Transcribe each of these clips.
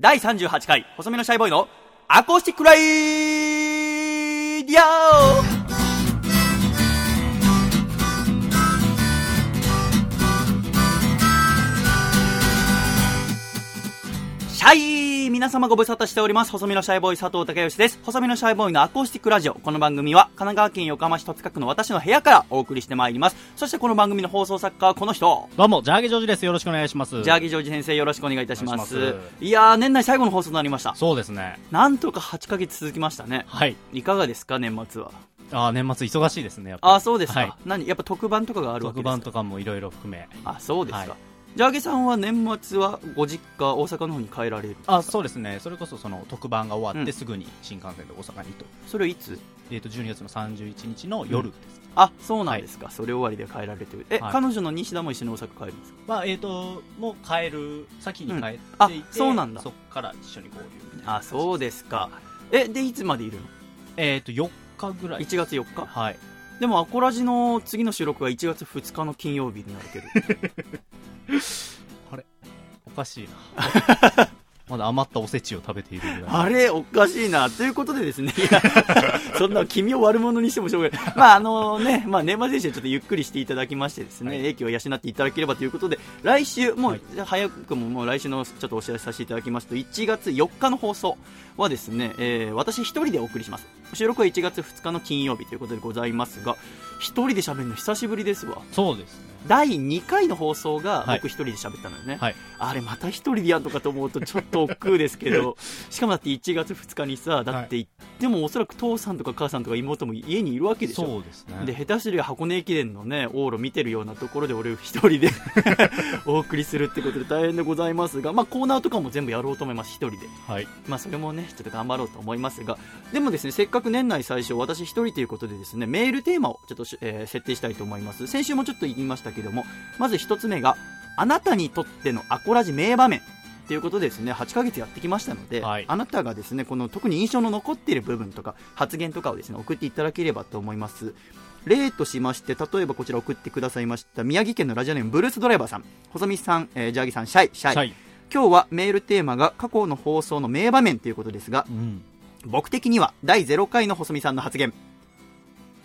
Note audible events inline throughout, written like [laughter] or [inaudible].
第38回、細身のシャイボーイのアコースティック Radio。シャイ。皆様ご無沙汰しております。細身のシャイボーイ佐藤孝義です。細身のシャイボーイのアコースティックラジオ。この番組は神奈川県横浜市戸塚区の私の部屋からお送りしてまいります。そしてこの番組の放送作家はこの人。どうも、ジャーギジョージです。よろしくお願いします。ジャーギジョージ先生よろしくお願いいたします。お願いしますいやー、年内最後の放送となりました。そうですね。なんとか8ヶ月続きましたね。はい。いかがですか、年末は？あー年末忙しいですね、やっぱあ、そうですか。はい何やっぱ特番とかがあるわけですか？特番とかもいろいろ含め。あ、そうですか。はいジャーゲさんは年末はご実家、大阪の方に帰られるあ、そうですね。それこそその特番が終わっうんてすぐに新幹線で大阪にと。それはいつ？えっ、と、12月の31日の夜です。あ、そうなんですか。それ終わりで帰られてる。え、はい彼女の西田も一緒に大阪帰るんですか？まあ、えっ、と、もう帰る、先に帰っていて、あそうなんだそっから一緒に合流みたいなあ、そうですか。え、で、いつまでいるの？えっ、と、4日ぐらい。1月4日？はい。でもアコラジの次の収録は1月2日の金曜日になるけど [laughs] おかしいな。[laughs] まだ余ったおせちを食べているぐらい。あれおかしいな。ということでですね。い [laughs] やそんな君を悪者にしてもしょうがない。まああのね、まあ、年末年始はちょっとゆっくりしていただきましてですね、はい。英気を養っていただければということで来週もう、はい。早くももう来週のちょっとお知らせさせていただきますと1月4日の放送はですね、えー私一人でお送りします。収録は1月2日の金曜日ということでございますが一人で喋るの久しぶりですわ。そうですね。第2回の放送がはい。僕一人で喋ったのよね、はい。あれまた一人でやるのかと思うとちょっと億劫ですけど [laughs] しかもだって1月2日にさだって言ってもおそらく父さんとか母さんとか妹も家にいるわけでしょそうですね。で下手すりゃ箱根駅伝のね往路見てるようなところで俺一人で [laughs] お送りするってことで大変でございますが、まあ、コーナーとかも全部やろうと思います一人ではい。まあ、それもね、ちょっと頑張ろうと思いますが、でもですね、せっかく年内最初、私一人ということでですね、メールテーマをちょっとし、えー設定したいと思います。先週もちょっと言いましたけども、まず一つ目が、あなたにとってのアコラジ名場面。ということでですね、8ヶ月やってきましたので、はいあなたがですね、この特に印象の残っている部分とか、発言とかをですね、送っていただければと思います。例としまして、例えばこちら送ってくださいました、宮城県のラジオネームブルースドライバーさん、細見さん、えージャーギさん、シャイ、シャイ。シャイ。今日はメールテーマが過去の放送の名場面ということですが、うん。僕的には第0回の細見さんの発言。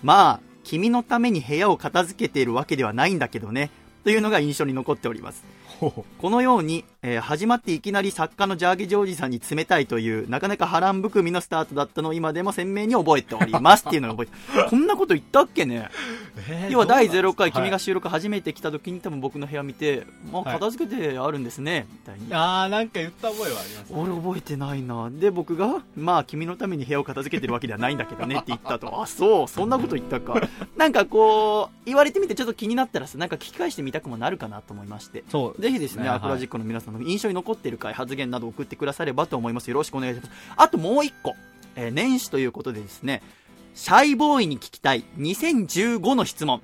まあ、君のために部屋を片付けているわけではないんだけどね。というのが印象に残っております。[laughs] このように、えー始まっていきなり作家のジャーゲジョージさんに冷たいという、なかなか波乱含みのスタートだったのを今でも鮮明に覚えておりますっていうのを覚えて、[laughs] こんなこと言ったっけね？えー要は第0どうなんですか？回、君が収録初めて来た時に多分僕の部屋見て、まあはい。片付けてあるんですね、みたいに。あーなんか言った覚えはありますね。俺覚えてないな。で僕がまあ君のために部屋を片付けてるわけではないんだけどねって言ったと。あそう。そんなこと言ったか。なんかこう言われてみてちょっと気になったらさなんか聞き返してみたくもなるかなと思いまして。そうぜひですね、ねアクラジックの皆さんの印象に残っている回、発言など送ってくださればと思います。よろしくお願いします。あともう一個、えー年始ということでですね、シャイボーイに聞きたい2015の質問。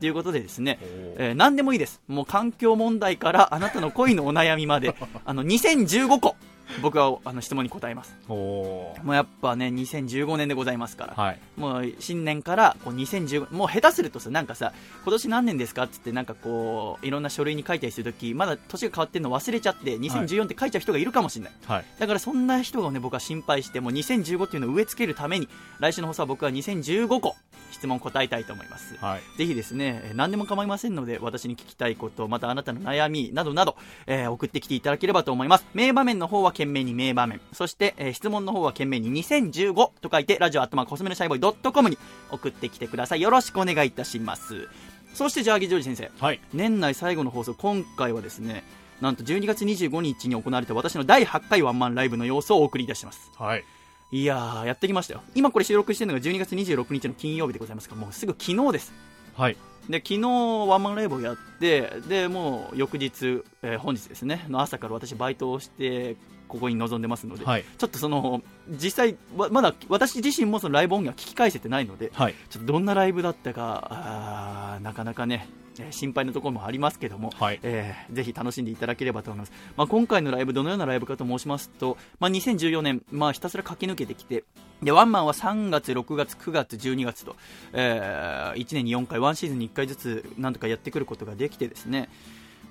ということでですね、えー何でもいいです。もう環境問題からあなたの恋のお悩みまで、[laughs] あの、2015個、[laughs] 僕はあの質問に答えます。もうやっぱね、2015年でございますから。はい。もう新年からこう2015もう下手するとさなんかさ今年何年ですかって言ってなんかこういろんな書類に書いたりするときまだ年が変わってるの忘れちゃって2014って書いちゃう人がいるかもしれない、はい。だからそんな人がね僕は心配してもう2015っていうのを植え付けるために来週の放送は僕は2015個質問答えたいと思います。はい。ぜひですね、えー何でも構いませんので、私に聞きたいこと、またあなたの悩みなどなど、えー送ってきていただければと思います。名場面の方は懸命に名場面。そして、えー質問の方は懸命に2015と書いて、ラジオアットマークコスメのシャイボーイ .com に送ってきてください。よろしくお願いいたします。そして、ジャーギージョージ先生。はい年内最後の放送、今回はですね、なんと12月25日に行われた私の第8回ワンマンライブの様子をお送りいたします。はいいやー、やってきましたよ。今これ収録してるのが12月26日の金曜日でございますから、もうすぐ昨日です。はいで昨日ワンマンライブをやってでもう翌日、えー本日ですねの朝から私バイトをしてここに臨んでますので、はい。ちょっとその実際わまだ私自身もそのライブ音源は聞き返せてないのではい。ちょっとどんなライブだったかあーなかなかね、えー心配なところもありますけども、はい。えーぜひ楽しんでいただければと思います、まあ、今回のライブどのようなライブかと申しますと、まあ、2014年、まあ、ひたすら駆け抜けてきてでワンマンは3月、6月、9月、12月と、え1年に4回、ワンシーズンに1回ずつなんとかやってくることができてですね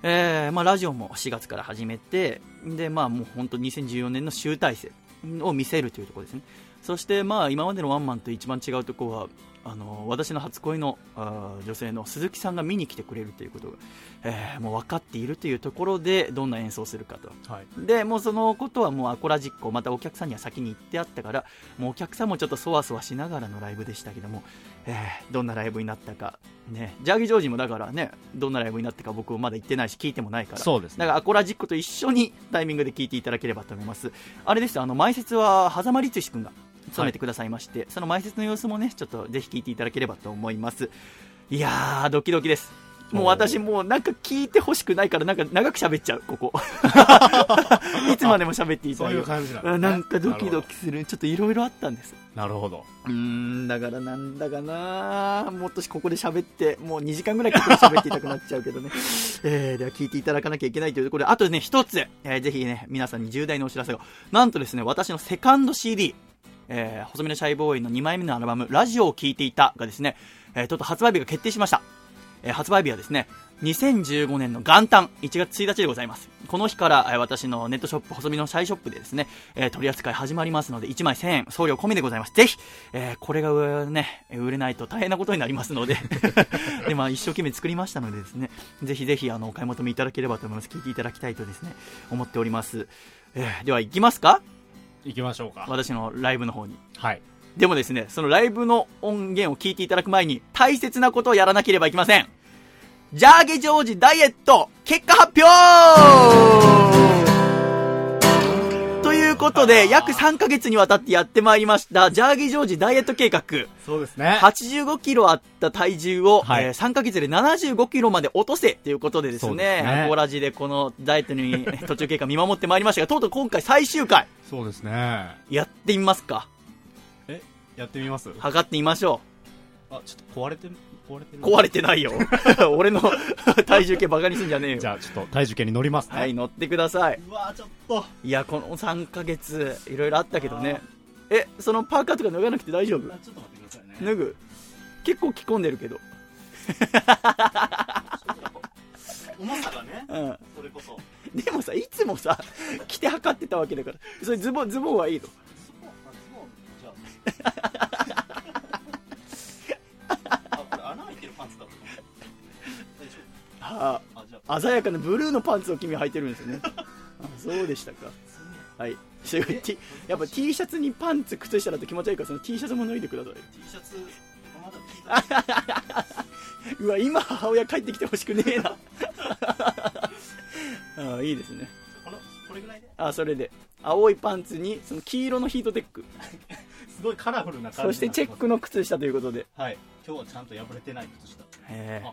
えーまあ、ラジオも4月から始めてで、まあ、もう本当2014年の集大成を見せるというところですねそして、まあ、今までのワンマンと一番違うところはあの私の初恋の女性の鈴木さんが見に来てくれるということが、えーもう分かっているというところでどんな演奏をするかとはい。でもうそのことはもうアコラ実行またお客さんには先に言ってあったからもうお客さんもちょっとそわそわしながらのライブでしたけども、えーどんなライブになったか。ね。ジャーギージョージもだからねどんなライブになったか僕もまだ言ってないし聞いてもないから。そうですね。だからアコラ実行と一緒にタイミングで聞いていただければと思います。あれですあの前説は狭間律史君が務めてくださいまして、その前説の様子もねちょっとぜひ聞いていただければと思います。いやードキドキですもう私もうなんか聞いてほしくないからなんか長く喋っちゃうここ。[laughs] いつまでも喋っていたそういう感じなんですね。あなんかドキドキする。ちょっといろいろあったんです。なるほど。うーんだからなんだかな。もっとここで喋ってもう2時間ぐらいここで喋っていたくなっちゃうけどね、[laughs] えー、では聞いていただかなきゃいけないというところ。であとね一つ、えーぜひね皆さんに重大なお知らせがなんとですね私のセカンド CD えー細身のシャイボーイの2枚目のアルバム「ラジオを聴いていた」がですね、えー、ちょっと発売日が決定しました、えー発売日はですね2015年の元旦1月1日でございます。この日から、えー私のネットショップ細身のシャイショップでですね、えー取り扱い始まりますので1枚1000円送料込みでございます。ぜひ、えーこれがうね売れないと大変なことになりますので。[laughs] で、まあ、一生懸命作りましたのでですねぜひぜひあのお買い求めいただければと思います。聞いていただきたいとですね思っております、えーでは行きますか？行きましょうか。私のライブの方に。はい。でもですね、そのライブの音源を聞いていただく前に大切なことをやらなければいけません。ジャーゲジョージダイエット結果発表！ということで、約3ヶ月にわたってやってまいりました、ジャーゲジョージダイエット計画。そうですね。85キロあった体重を、はい。えー3ヶ月で75キロまで落とせということでですね、ですね。アコラジでこのダイエットに [laughs] 途中経過見守ってまいりましたが、とうとう今回最終回、そうですね。やってみますか。え、やってみます？測ってみましょう。あ、ちょっと壊れて、壊れてる壊れてないよ。[laughs] 俺の [laughs] 体重計バカにすんじゃねえよ。じゃあ、ちょっと体重計に乗りますね。はい、乗ってください。うわちょっと。いや、この3ヶ月、いろいろあったけどね。え、そのパーカーとか脱がなくて大丈夫？ちょっと待ってくださいね。脱ぐ結構着込んでるけど。[laughs] 重さがね、うん。それこそ。でもさ、いつもさ、着て測ってたわけだから。それズボン、ズボンはいいの？じゃあ。あ、これ穴あ鮮やかなブルーのパンツを君履いてるんですよね。あそうでしたか。はい。やっぱ T シャツにパンツ、靴下だと気持ち悪いから、その T シャツも脱いでください。T シャツ。[laughs] うわ今母親帰ってきてほしくねえな [laughs] あいいですねこの、これぐらいで？あそれで青いパンツにその黄色のヒートテック [laughs] すごいカラフルな感じそしてチェックの靴下ということで、はい。今日はちゃんと破れてない靴下。え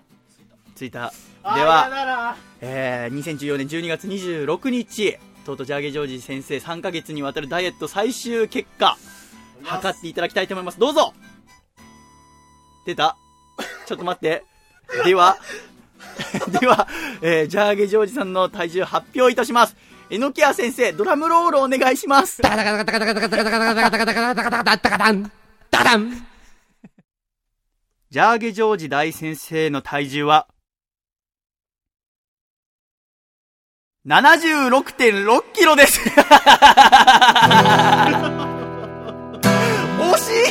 あ、ついた。ー、では、えー、2014年12月26日とうとうジャーゲジョージ先生3ヶ月にわたるダイエット最終結果測っていただきたいと思います。どうぞ。出た。ちょっと待って。では [laughs] では、えージャーゲジョージさんの体重発表いたします。えのきや先生ドラムロールお願いします。ダカダカダカダカダカダカダカダカダカダカダカダカダカダンダダンジャーゲジョージ大先生の体重は、76.6キロです。惜しい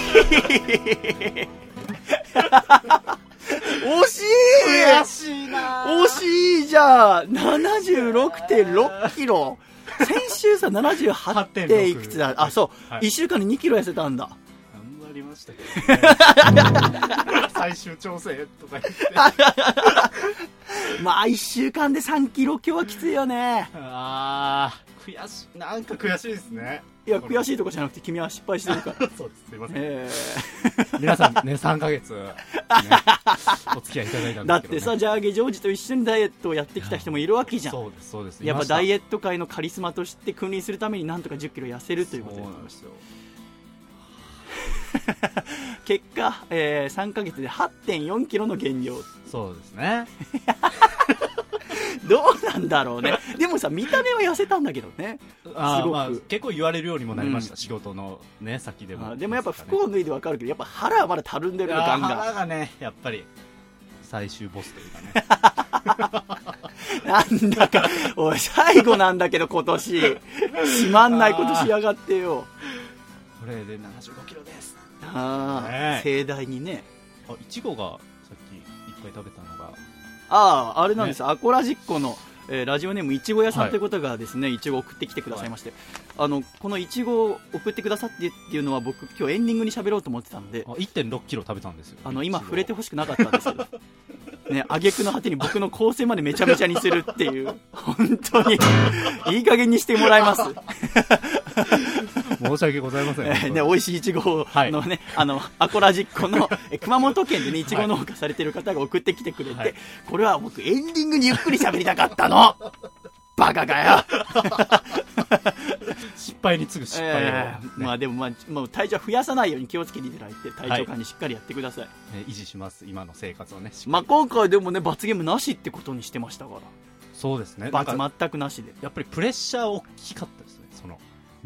惜しい悔しいな惜しいじゃん !76.6 キロ先週さ、78. 点いくつだ？あ、そう。はい1週間に2キロ痩せたんだ。りましたけど。ね最終調整とか言って。まあ、1週間で3キロ今日はきついよね。あー悔しい。なんか悔しいですね。いや、悔いしいとこじゃなくて君は失敗してるから。そうですすいません、え皆さんね3ヶ月、ね、[laughs] お付き合いいただいたーんですけど、ね、だってさ、ジャーゲジョージと一緒にダイエットをやってきた人もいるわけじゃん。そうですそうです。やっぱダイエエット界のカリスマとして君臨するためになんとか1 0キロ痩せるということで。そうなんですよ [laughs] 結果、えー3ヶ月で8 4キロの減量。そうですね。[laughs] どうなんだろうね。でもさ見た目は痩せたんだけどね。あー、すごく。まあ、結構言われるようにもなりました、うん仕事のね先でも。あでもやっぱ服を脱いでわかるけどやっぱ腹はまだたるんでるのガンガン。腹がねやっぱり最終ボスというかね。なんだか、おい、最後なんだけど今年。[laughs] しまんないことしやがってよ。これで75キロですああ、ね。え盛大にね。あいちごがさっき一回食べたのが。ああ、あれなんです、アコラジッコの、えーラジオネームいちご屋さんということがですね、い。ちご送ってきてくださいまして、あの、このいちごを送ってくださってっていうのは僕今日エンディングに喋ろうと思ってたんで。あ、1.6キロ食べたんですよ。あの、今触れてほしくなかったんですけど、[laughs] ね、挙句の果てに僕の構成までめちゃめちゃにするっていう、本当に、いい加減にしてもらえます。申し訳ございません。えーね、美味しいいちごはい。のね、あの、アコラジッコの、え熊本県でね、いちご農家されてる方が送ってきてくれて、はい。これは僕エンディングにゆっくり喋りたかったのバカかよ失敗に次ぐ失敗を、えーまあでもまあ、もう体重は増やさないように気をつけていただいて、体調管理しっかりやってください。ね維持します今の生活をねまあ今回でもね、罰ゲームなしってことにしてましたから。そうですね罰か全くなしで。やっぱりプレッシャー大きかったです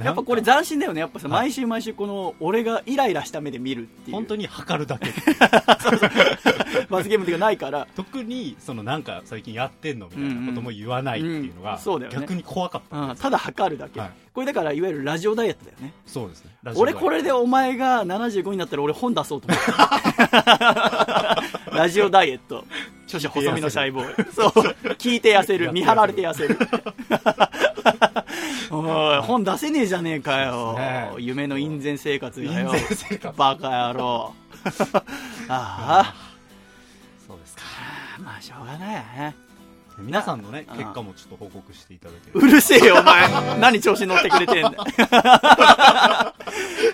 やっぱこれ斬新だよね。やっぱさ、はい。毎週毎週この、俺がイライラした目で見るっていう。本当に測るだけ。[laughs] 罰ゲームとかないから、特にそのなんか最近やってんのみたいなことも言わないっていうのうんうがん。そうだよね。逆に怖かった。うん、ただ測るだけ、はいこれだからいわゆるラジオダイエットだよね。そうですね。俺これでお前が75になったら俺本出そうと思って [laughs] ラジオダイエット。著書細身の細胞。そう。聞いて痩せる。[laughs] 見張られて痩せる。[laughs] おい本出せねえじゃねえかよ、ね。夢の印前生活がよ。バカ野郎。ああ。そうですか。まあしょうがないよね皆さんのねあ結果もちょっと報告していただけうるせえよ、お前。[laughs] 何調子に乗ってくれてんだ。[laughs]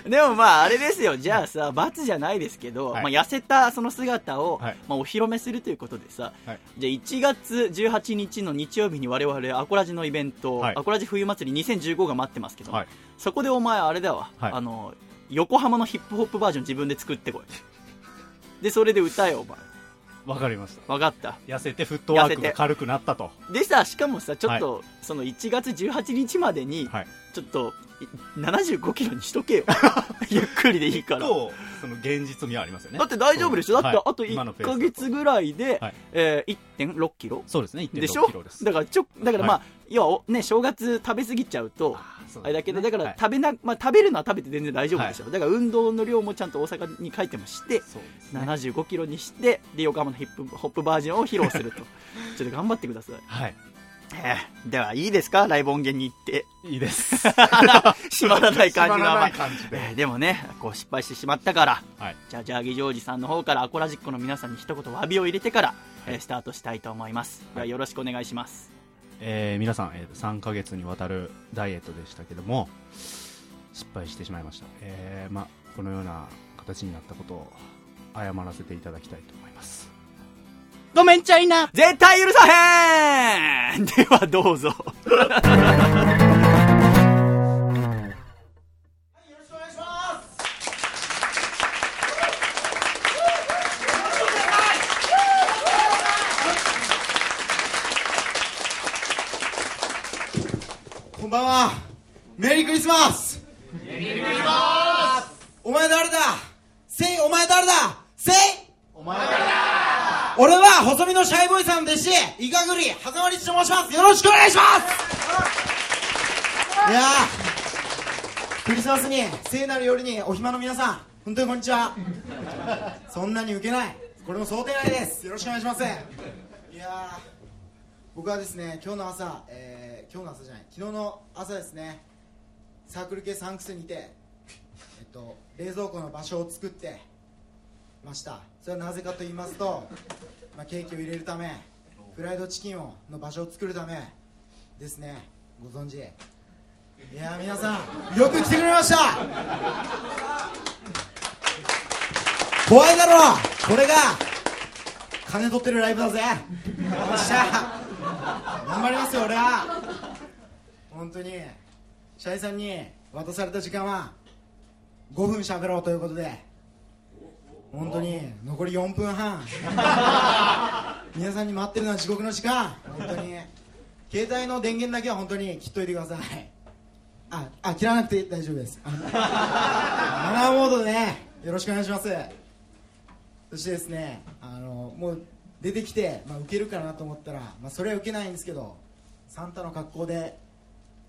でもまあ、あれですよ。じゃあさ、罰じゃないですけど、はいまあ、痩せたその姿を、はいまあ、お披露目するということでさ、はいじゃあ1月18日の日曜日に我々、アコラジのイベント、はいアコラジ冬祭り2015が待ってますけど、はいそこでお前、あれだわ、はいあの、横浜のヒップホップバージョン自分で作ってこい。で、それで歌えよ、お前。わかりました。わかった。痩せてフットワークが軽くなったと。でさ、しかもさ、ちょっと、その1月18日までに、はいちょっと、い75キロにしとけよ。[laughs] ゆっくりでいいから。とその現実味はありますよね。だって大丈夫でしょ？だってはいあと1今のペースだと。ヶ月ぐらいで、はい。えー1.6キロそうですね。1.6でしょキロです。だからちょ、だからまあ、は要はおね、正月食べ過ぎちゃうと、あれだけど、だからはい。食べな、まあ食べるのは食べて全然大丈夫でしょ？だから運動の量もちゃんと大阪に帰ってもして、ね。75キロにして、で、横浜のヒップホップバージョンを披露すると。[laughs] ちょっと頑張ってください。はいえ [laughs] ーでは、いいですか？ライブ音源に行って。いいです。[laughs] 閉まらない感じが、[laughs] 閉で。えーでもね、こう失敗してしまったから、はい。じゃあ、ジャーギージョージさんの方からアコラジックの皆さんに一言詫びを入れてから、えースタートしたいと思います。ではよろしくお願いします。えー皆さん、えー3ヶ月にわたるダイエットでしたけども失敗してしまいました、えーまあ、このような形になったことを謝らせていただきたいと思いますごめんちゃいな絶対許さへん [laughs] ではどうぞ。こんばんは。メリークリスマス。メリークリスマス。お前誰だ？せい、お前誰だ？せい？お前誰だ。俺は細身のシャイボーイさんの弟子、イカグリ、はざまりちと申します。よろしくお願いします。いや、クリスマスに、聖なる夜にお暇の皆さん、本当にこんにちは。そんなに受けない。これも想定内です。よろしくお願いします。いや、僕はですね今日の朝、えー今日の朝じゃない昨日の朝ですねサークル系サンクスにて、えっと、冷蔵庫の場所を作ってました。それはなぜかと言いますと、まあ、ケーキを入れるためフライドチキンをの場所を作るためですね。ご存知。いや皆さんよく来てくれました。怖いだろう。これが金取ってるライブだぜ。よっしゃ。頑張りますよ俺は。本当にシャイさんに渡された時間は5分喋ろうということで本当に残り4分半。[laughs] 皆さんに待ってるのは地獄の時間。本当に。携帯の電源だけは本当に切っといてください。ああ切らなくて大丈夫です。あマナーモードでねよろしくお願いします。そしてですねあのもう出てきて、まあ、受けるかなと思ったら、まあ、それは受けないんですけどサンタの格好で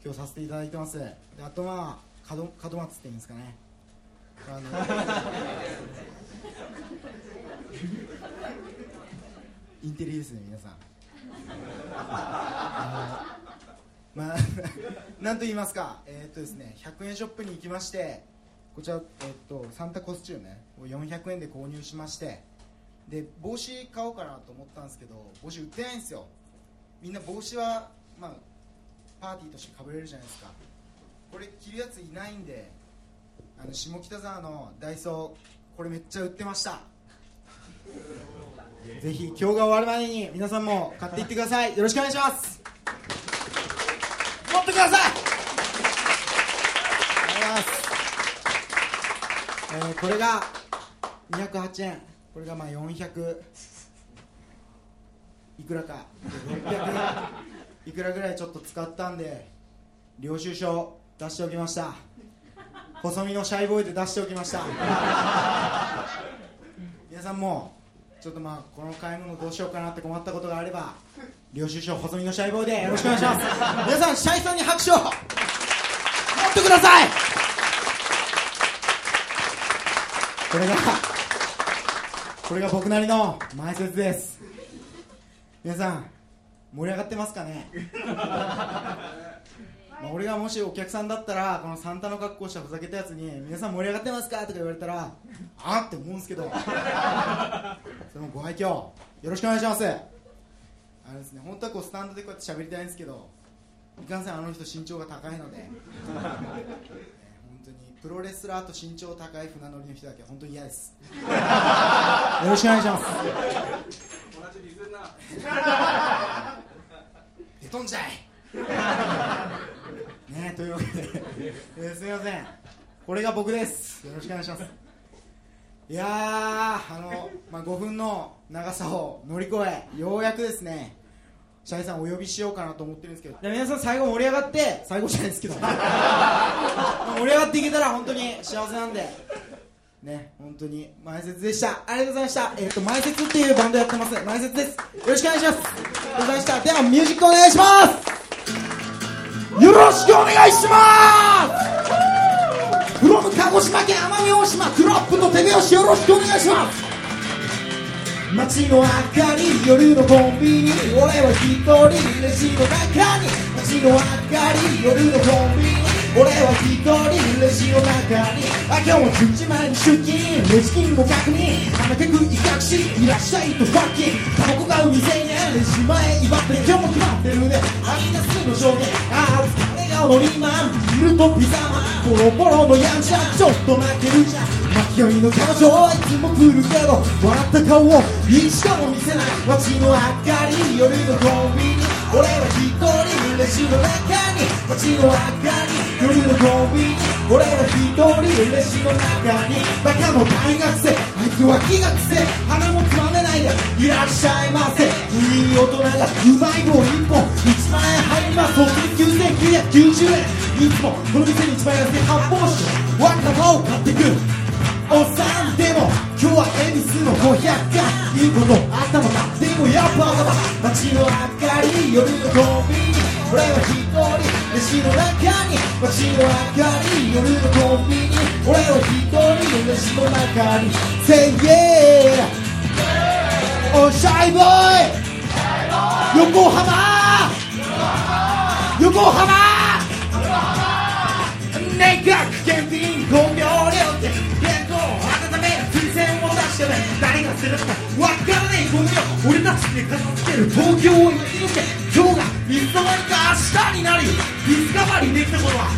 今日させていただいてます。であとまあ門門松っていうんですかねあのインテリですね皆さん。あのまあなんと言いますか。えーっとですね100円ショップに行きましてこちら、えっと、サンタコスチュームねを400円で購入しまして。で帽子買おうかなと思ったんですけど帽子売ってないんですよ。みんな帽子は、まあ、パーティーとしてかぶれるじゃないですか。これ着るやついないんであの下北沢のダイソーこれめっちゃ売ってました。ぜひ今日が終わるまでに皆さんも買っていってください。よろしくお願いします。持ってください。ありがとうございます。えーこれが208円。これがまあ400いくらか。600いくらぐらいちょっと使ったんで領収書出しておきました。細身のシャイボーイで出しておきました。皆さんもちょっとまあこの買い物どうしようかなって困ったことがあれば領収書細身のシャイボーイでよろしくお願いします。皆さんシャイさんに拍手を。持ってください。これがこれが僕なりの前説です。皆さん盛り上がってますかね？まあ俺がもしお客さんだったらこのサンタの格好したふざけたやつに皆さん盛り上がってますか？とか言われたらあって思うんですけど。[laughs] そのご愛嬌よろしくお願いします。あれですね本当はこうスタンドでこうやって喋りたいんですけどいかんせんあの人身長が高いので、え [laughs] ー本当にプロレスラーと身長高い船乗りの人だけは本当に嫌です。よろしくお願いします。[laughs] 出とんじゃい [laughs] ねというわけで、えーすみません。これが僕です。よろしくお願いします。いやーあの、まあ、5分の長さを乗り越えようやくですねシャイさんお呼びしようかなと思ってるんですけどじゃ皆さん最後盛り上がって最後じゃないですけど。[laughs] 盛り上がっていけたら本当に幸せなんで。ね本当に前説でした。ありがとうございました。えっ、と前説っていうバンドやってます。前説です。よろしくお願いします。ありがとうございました。ではミュージックお願いします。よろしくお願いします。フロム鹿児島県奄美大島クロップの手拍子よろしくお願いします。街の明かり夜のコンビニ。俺は一人レジの中に街の明かり夜のコンビニ。俺は一人レジの中にあ今日も10時前に出勤レジ金も確認鼻けく威嚇しいらっしゃいとファッキン。タバコ買う未成年レジ前祝って今日も決まってるねアイナスの証言ああ笑顔のリーマンビールとピザマンボロボロのやんちゃちょっと負けるじゃん巻き酔いの彼女はいつも来るけど笑った顔を一度も見せない。街の明かり夜のコンビニ俺は一人レジの中に街の明かり夜のコンビニ俺は一人レジの中にバカの大学生あいつは気がくせ鼻もつまめないでいらっしゃいませ。いい大人がうまい棒一本1万円入ります9990円いつもこの店に一番安い発泡酒ワンカを買ってく。おっさんでも今日は恵比寿の500回いいことあったのかでもやっぱまだ街の明かり夜のコンビニ俺は一人レジの中に街の明かり夜のコンビニ俺は一人レジの中に Say yeah おシャイボーイ横浜横浜年額検品工業わからねえゴミを俺たちで片付ける東京を生き抜け今日がいつの間にか明日になりディスカバリーできたことは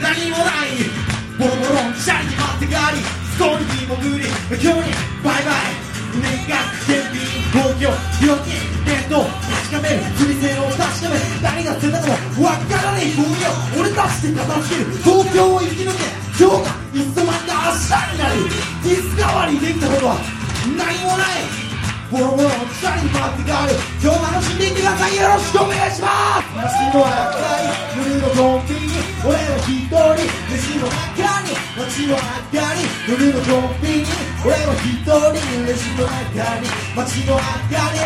何もないボロボロンシャリに待ってがりストーリーも無理今日にバイバイ年額検品工業料金弁当確かめる推薦を確かめる誰が捨てたのもわからねえゴミを俺たちで片付ける東京を生き抜け今日がいつの間にか明日になりディスカバリーできたことは何もない。ボロボロのチャリに回ってがる今日も楽しんでいってください。よろしくお願いします。街の赤いブルーのコンビニ俺は一人。飯の中に街の明かり。ブルーのコンビニ俺は一人。レジの中に街の明かり。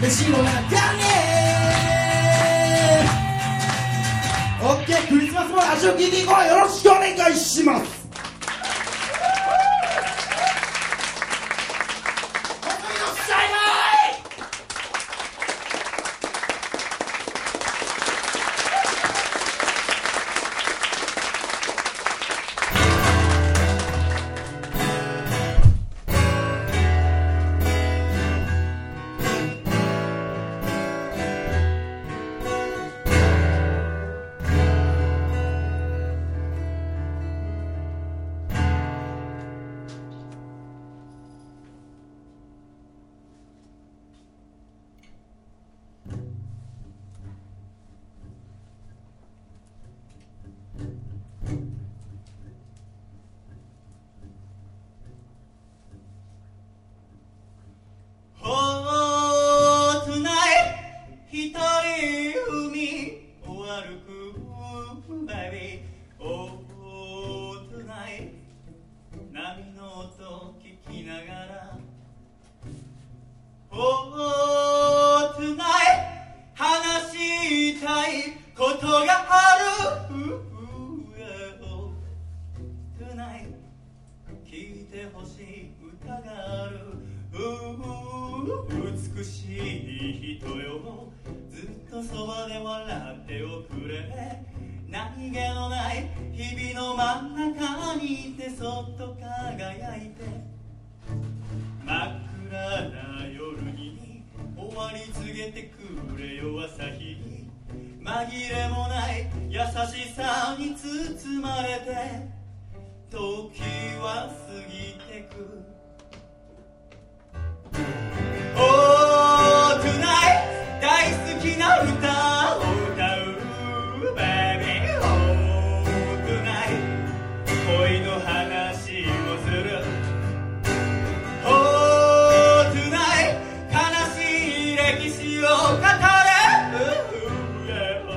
飯の中にオッケークリスマスもラジオ聞いていこう。よろしくお願いします。笑っておくれ。何気のない日々の真ん中にいてそっと輝いて。真っ暗な夜に終わり告げてくれよ朝日に。紛れもない優しさに包まれて。時は過ぎてく。大好きな歌を歌う。Baby Oh tonight 恋の話をする。Oh tonight 悲しい歴史を語れ。Oh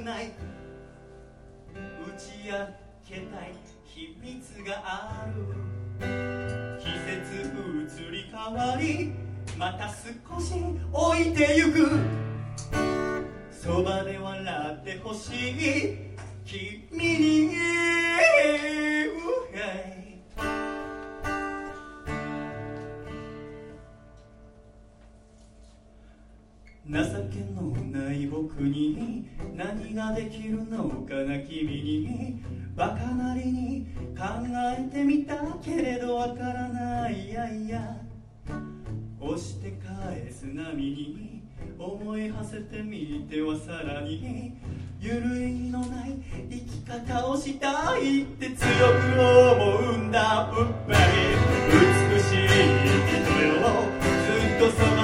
tonight 打ち明けたい秘密がある。季節移り変わり。また少し置いてゆく。そばで笑ってほしい。君に情けのない僕に何ができるのかな君に。バカなりに考えてみたけれどわからない。いやいや。押して返す波に思い馳せてみてはさらに。揺るいのない生き方をしたいって強く思うんだ。うっぱり美しい人よずっと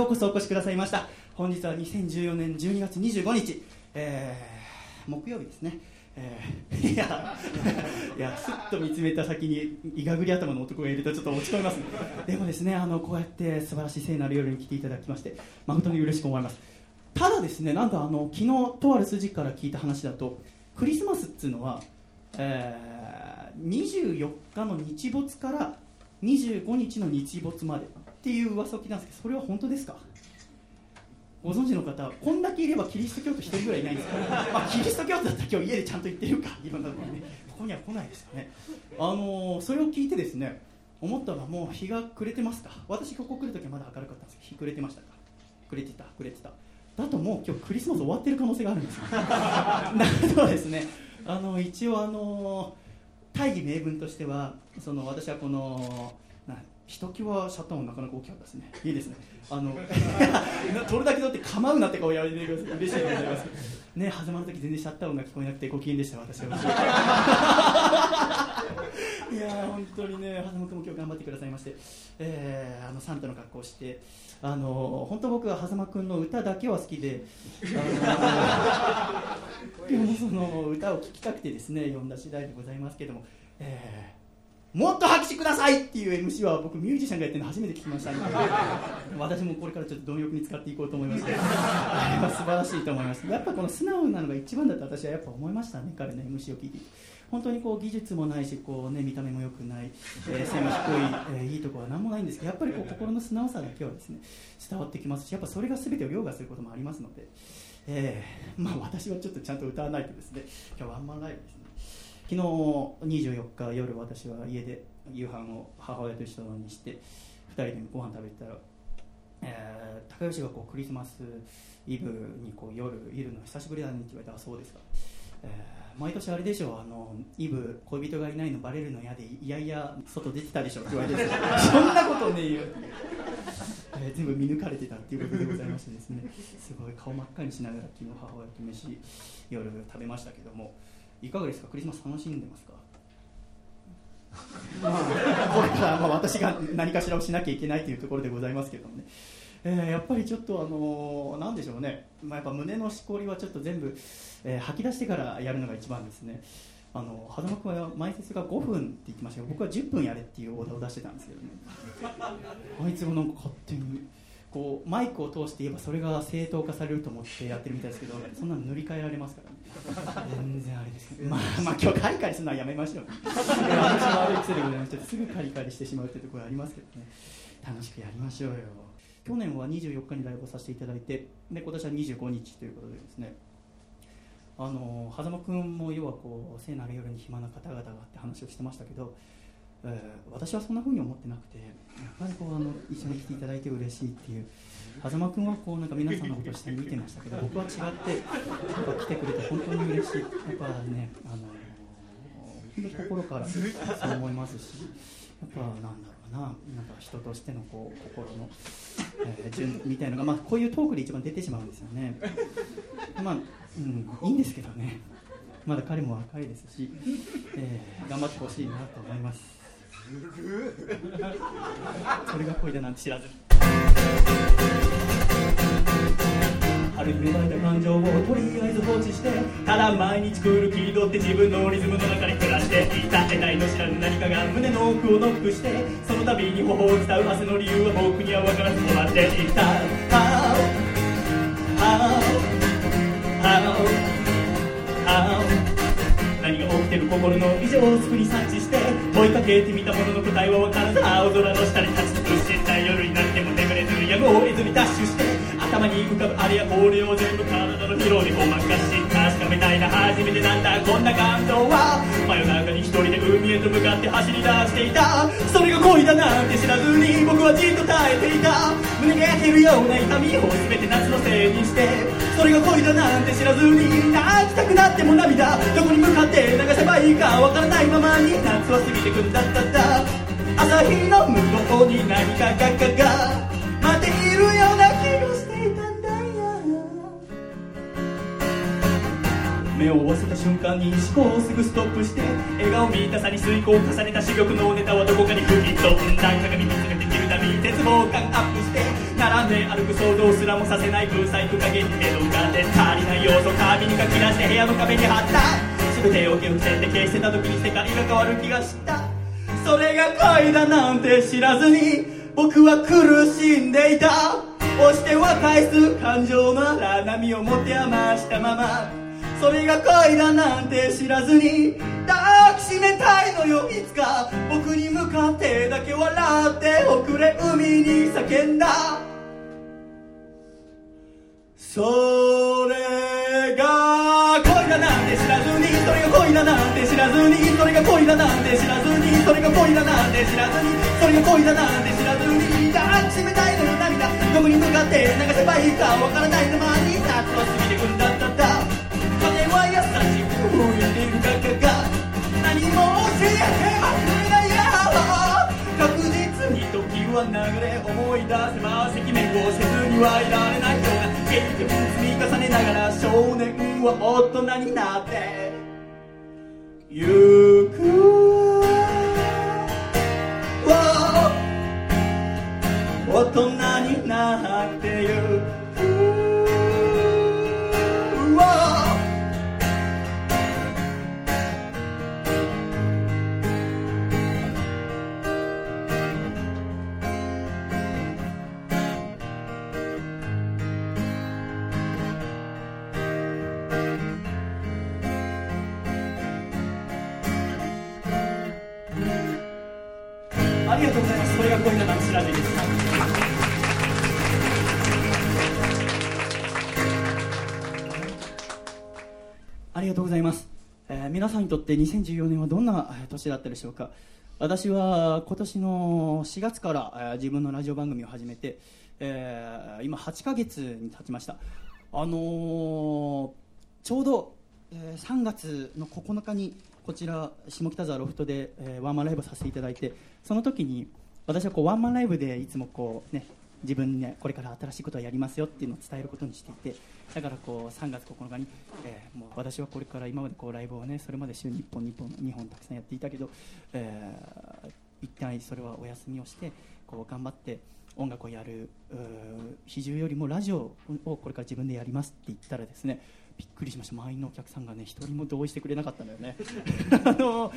ようこそお越しくださいました。本日は2014年12月25日、えー、木曜日ですね、えー、いや [laughs] いやすっと見つめた先にいがぐり頭の男がいるとちょっと落ち込みます、ね、でもですねあのこうやって素晴らしい聖なる夜に来ていただきまして誠に嬉しく思います。ただですねなんとあの昨日とある筋から聞いた話だとクリスマスっていうのは、えー、24日の日没から25日の日没までっていう噂を聞いたんですけどそれは本当ですか？ご存知の方こんだけいればキリスト教徒一人ぐらいいないんですか、ま [laughs] あ、キリスト教徒だったら今日家でちゃんと言ってるかいろんなところね。ここには来ないですよね。あのー、それを聞いてですね思ったのはもう日が暮れてますか？私ここ来るときはまだ明るかったんですけど日暮れてましたか？暮れてた暮れてた。だともう今日クリスマス終わってる可能性があるんですよ。[laughs] るほどですね。あの一応あの、大義名分としてはその私はこの「ひときわシャッター音なかなか大きかったですね。いいですね。あの [laughs] 取るだけ取って構うなって顔やめてください嬉しいでございます。ね狭間の時全然シャッター音が聞こえなくてご機嫌でした私は。[laughs] いやー本当にね、狭間君も今日頑張ってくださいまして、えーあのサンタの格好をして、あの本当僕は狭間君の歌だけは好きで、あの [laughs] その歌を聴きたくてですね、呼んだ次第でございますけども、えーもっと拍手くださいっていう MC は僕ミュージシャンがやってるの初めて聞きましたので [laughs] 私もこれからちょっと貪欲に使っていこうと思いましてあれは素晴らしいと思います。やっぱこの素直なのが一番だと私はやっぱ思いましたね彼の MC を聞いて。いて本当にこう技術もないしこう、ね、見た目も良くない、えー背も低い、えーいいところは何もないんですけどやっぱりこう心の素直さだけはですね伝わってきますしやっぱそれが全てを凌駕することもありますので、えーまあ、私はちょっとちゃんと歌わないとですね今日ワンマンライブですね昨日24日夜私は家で夕飯を母親と一緒にして2人でご飯食べてたら、えー高吉がこうクリスマスイブにこう夜いるの久しぶりだねって言われたらそうですか、えー毎年あれでしょあのイブ恋人がいないのバレるの嫌でいやいや外出てたでしょって言われて [laughs] そんなことねえよえー全部見抜かれてたっていうことでございましてですね。すごい顔真っ赤にしながら昨日母親と飯夜食べましたけどもいかがですか？クリスマス楽しんでますか？[laughs] まあ、これからまあ私が何かしらをしなきゃいけないというところでございますけどもね、えーやっぱりちょっとあのーなんでしょうね、まあ、やっぱ胸のしこりはちょっと全部、えー吐き出してからやるのが一番ですね。あの狭間君は前説が5分って言ってましたけど僕は10分やれっていうオーダーを出してたんですけどね。[laughs] あいつもなんか勝手にこうマイクを通して言えばそれが正当化されると思ってやってるみたいですけどそんなの塗り替えられますからね全然あれです。まあまあ [laughs] 今日カリカリするのはやめましょう。[laughs] 私の悪い癖でございましてすぐカリカリしてしまうっていうところありますけどね。楽しくやりましょうよ。去年は24日にライブをさせていただいてで今年は25日ということでですね。あの狭間君も要はこう聖なる夜に暇な方々がって話をしてましたけど、えー私はそんな風に思ってなくてやっぱりこうあの一緒に来ていただいて嬉しいっていう狭間君はこうなんか皆さんのことを下に見てましたけど [laughs] 僕は違ってやっぱ来てくれて本当に嬉しい。やっぱねあの本当に心からそう思いますしやっぱなんだろうな。なんか人としてのこう心の、えー順みたいのが、まあ、こういうトークで一番出てしまうんですよね。まあ、うん、いいんですけどね。まだ彼も若いですし、えー頑張ってほしいなと思いますそれが恋だなんて知らず春に芽生えた感情をとりあえず放置してただ毎日クール気取って自分のリズムの中で暮らしていた。得体の知らぬ何かが胸の奥をノックしてその度に頬を伝う汗の理由は僕には分からず止まっていた How How てる心の異常をすぐに察知して追いかけてみたものの答えは分からず青空の下に立ち尽くした夜になっても眠れずやごを得ずにダッシュして頭に浮かぶあれやこれを全部体の疲労にごまかし確かめたいな初めてなんだこんな感動は。真夜中に一人で海へと向かって走り出していた。それが恋だなんて知らずに僕はじっと耐えていた。胸が焼けるような痛みを全て夏のせいにして。それが恋だなんて知らずに泣きたくなっても涙。どこに向かって流せばいいかわからないままに。夏は過ぎてくんだっただ。朝日の向こうに何かががが。目を合わせた瞬間に思考をすぐストップして笑顔見たさに遂行を重ねた珠玉のネタはどこかに吹き飛んだ。鏡見つめてきるたび絶望感アップして並んで歩く想像すらもさせないブサイク影に目のがで足りない要素紙に書き出して部屋の壁に貼った。全てを受け伏せて消してた時に世界が変わる気がした。それが恋だなんて知らずに僕は苦しんでいた。押しては返す感情の荒波を持て余したまま。それが恋だなんて知らずに抱きしめたいのよいつか。僕に向かってだけ笑っておくれ海に叫んだ。それが恋だなんて知らずにそれが恋だなんて知らずにそれが恋だなんて知らずにそれが恋だなんて知らずにそれが恋だなんて知らずに抱きしめたいのよ涙。どこに向かって流せばいいかわからないままに夏は過ぎてくんだった。は優しくるだけが何も教えてはくれないよ確実に時は流れ思い出せば赤面をせずにはいられない。よう経験積み重ねながら少年は大人になって。うって2014年はどんな年だったでしょうか。私は今年の4月から、自分のラジオ番組を始めて、えー今8ヶ月に経ちました。あのーちょうど、え3月の9日にこちら下北沢ロフトで、えワンマンライブをさせていただいてその時に私はこうワンマンライブでいつもこうね自分ねこれから新しいことをやりますよっていうのを伝えることにしていてだからこう3月9日に、えーもう私はこれから今までこうライブをねそれまで週に1本2本2本たくさんやっていたけど、えー一旦それはお休みをしてこう頑張って音楽をやる比重よりもラジオをこれから自分でやりますって言ったらですねびっくりしました。満員のお客さんがね一人も同意してくれなかったんだよね。[laughs] あの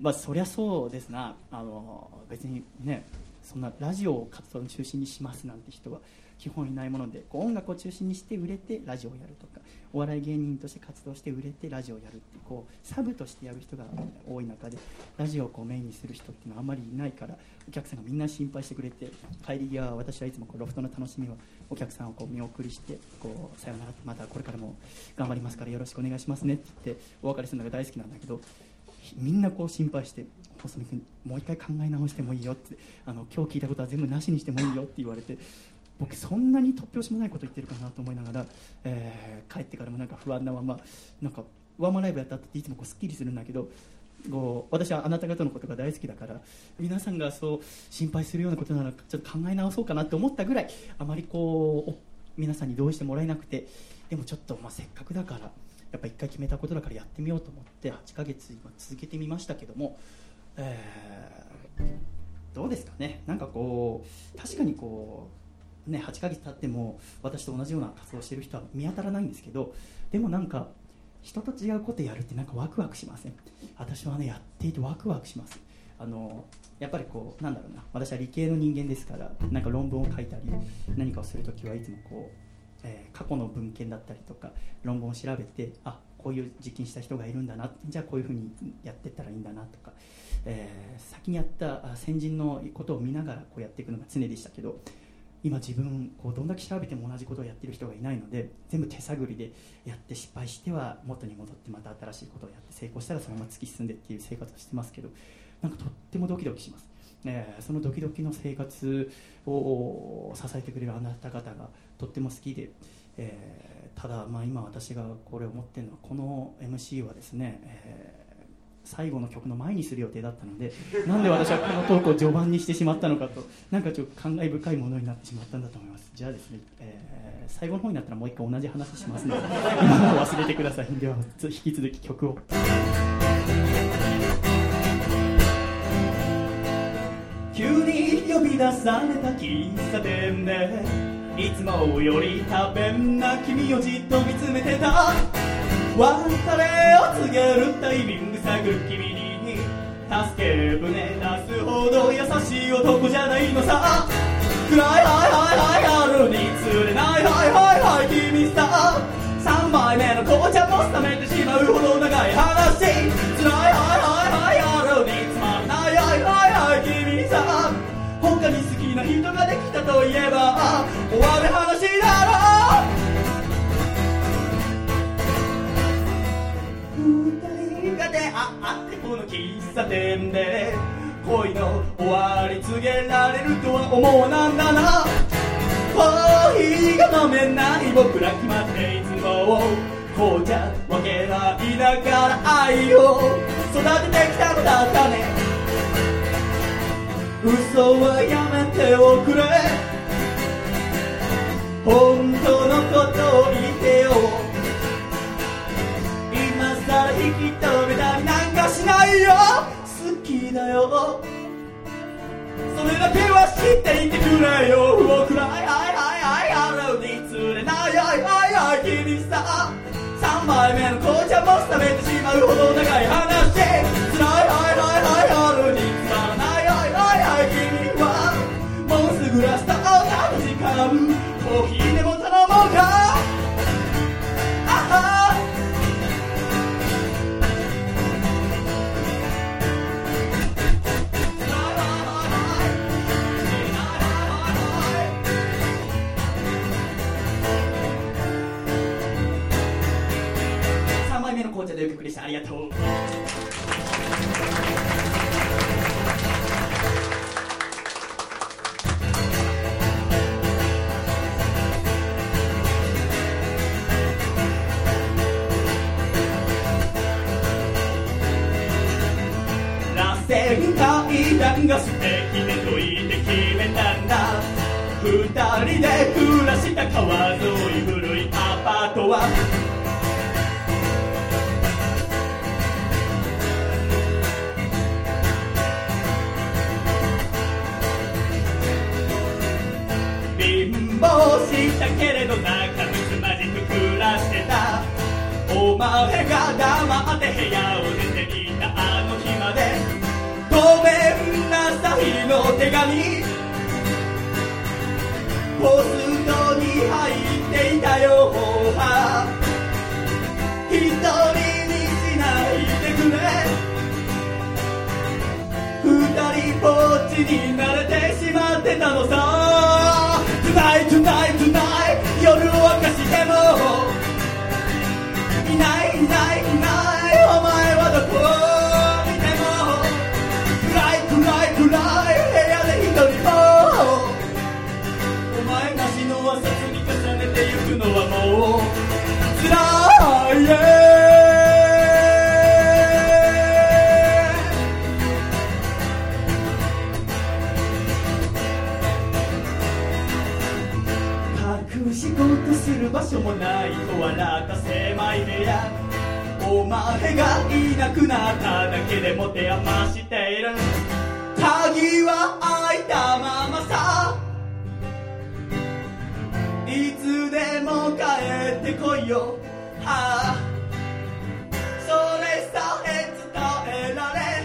まあそりゃそうですな。あの別にねそんなラジオを活動の中心にしますなんて人は基本いないものでこう音楽を中心にして売れてラジオをやるとかお笑い芸人として活動して売れてラジオをやるってこうサブとしてやる人が多い中でラジオをこうメインにする人っていうのはあんまりいないからお客さんがみんな心配してくれて帰り際は私はいつもこうロフトの楽しみはお客さんをこう見送りしてこうさよならまたこれからも頑張りますからよろしくお願いしますねって言ってお別れするのが大好きなんだけどみんなこう心配して細見君もう一回考え直してもいいよってあの今日聞いたことは全部なしにしてもいいよって言われて僕そんなに突拍子もないこと言ってるかなと思いながら、えー帰ってからもなんか不安なままなんかワンマンライブやったっていつもこうすっきりするんだけどこう私はあなた方のことが大好きだから皆さんがそう心配するようなことならちょっと考え直そうかなって思ったぐらいあまりこう皆さんに同意してもらえなくてでもちょっと、まあ、せっかくだからやっぱ一回決めたことだからやってみようと思って8ヶ月今続けてみましたけども、えーどうですかね。なんかこう確かにこうね8ヶ月経っても私と同じような活動をしている人は見当たらないんですけどでもなんか人と違うことやるってなんかワクワクしません？私はねやっていてワクワクします。あのやっぱりこうなんだろうな私は理系の人間ですからなんか論文を書いたり何かをするときはいつもこう、えー過去の文献だったりとか論文を調べてあこういう実験した人がいるんだなじゃあこういうふうにやっていったらいいんだなとか、えー先にやった先人のことを見ながらこうやっていくのが常でしたけど今自分こうどんだけ調べても同じことをやってる人がいないので全部手探りでやって失敗しては元に戻ってまた新しいことをやって成功したらそのまま突き進んでっていう生活をしてますけどなんかとってもドキドキします、えーそのドキドキの生活を支えてくれるあなた方がとっても好きで、えーただまあ今私がこれを思ってるのはこの MC はですね、えー最後の曲の前にする予定だったのでなんで私はこのトークを序盤にしてしまったのかとなんかちょっと感慨深いものになってしまったんだと思います。じゃあですね、えー最後の方になったらもう一回同じ話しますので [laughs] 今のは忘れてください。では引き続き曲を。急に呼び出された喫茶店でいつもより多弁な君をじっと見つめてた別れを告げるタイミング探る君に。助け舟出すほど優しい男じゃないのさ。暗いはいはいはい夜に釣れないはいはいはい君さ。3杯目の紅茶も冷めてしまうほど長い話。辛いはいはいはい夜につまらないはいはいはい君さ。他に好きな人ができたといえば終わる話だろ。二人が出会ってこの喫茶店で恋の終わり告げられるとは思わなんだな。コーヒーが飲めない僕ら決まっていつも紅茶分け合いながら愛を育ててきたのだったね。嘘はやめておくれ。本当のことを言ってよ。今さら引き止めたりなんかしないよ。好きだよ。それだけは知っていてくれよ。僕ら。はいはいはいはい。歩に釣れない。はいはいはい。君さ。3杯目の紅茶も冷めてしまうほど長い話。辛いはいはいはい。春につまらない。はいはいはい君は。もうすぐラストアウトの時間。コーヒー紅茶でお送りしてありがとう。螺旋階段が素敵でと言って決めたんだ。二人で暮らした川沿い古いアパートは貧乏したけれど仲睦まじく暮らしてた。お前が黙って部屋を出ていたあの日まで。ごめんなさいの手紙。ポストに入っていたよ一人にしないでくれ。二人ぼっちになれてしまってたのさ。Tonight, tonight, tonight. 夜を明かしても。いないいないいない。お前はどこ？場所もないと笑った狭い部屋お前がいなくなっただけで持て余している。鍵は開いたままさ。いつでも帰ってこいよ、はあ、それさえ伝えられ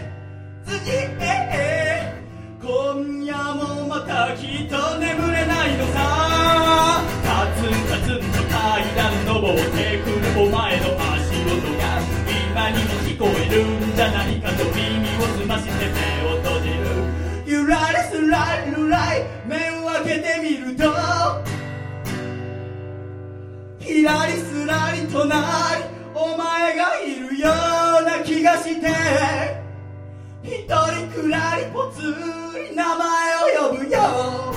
ひらりすらり隣お前がいるような気がして一人くらりぽつり名前を呼ぶよ。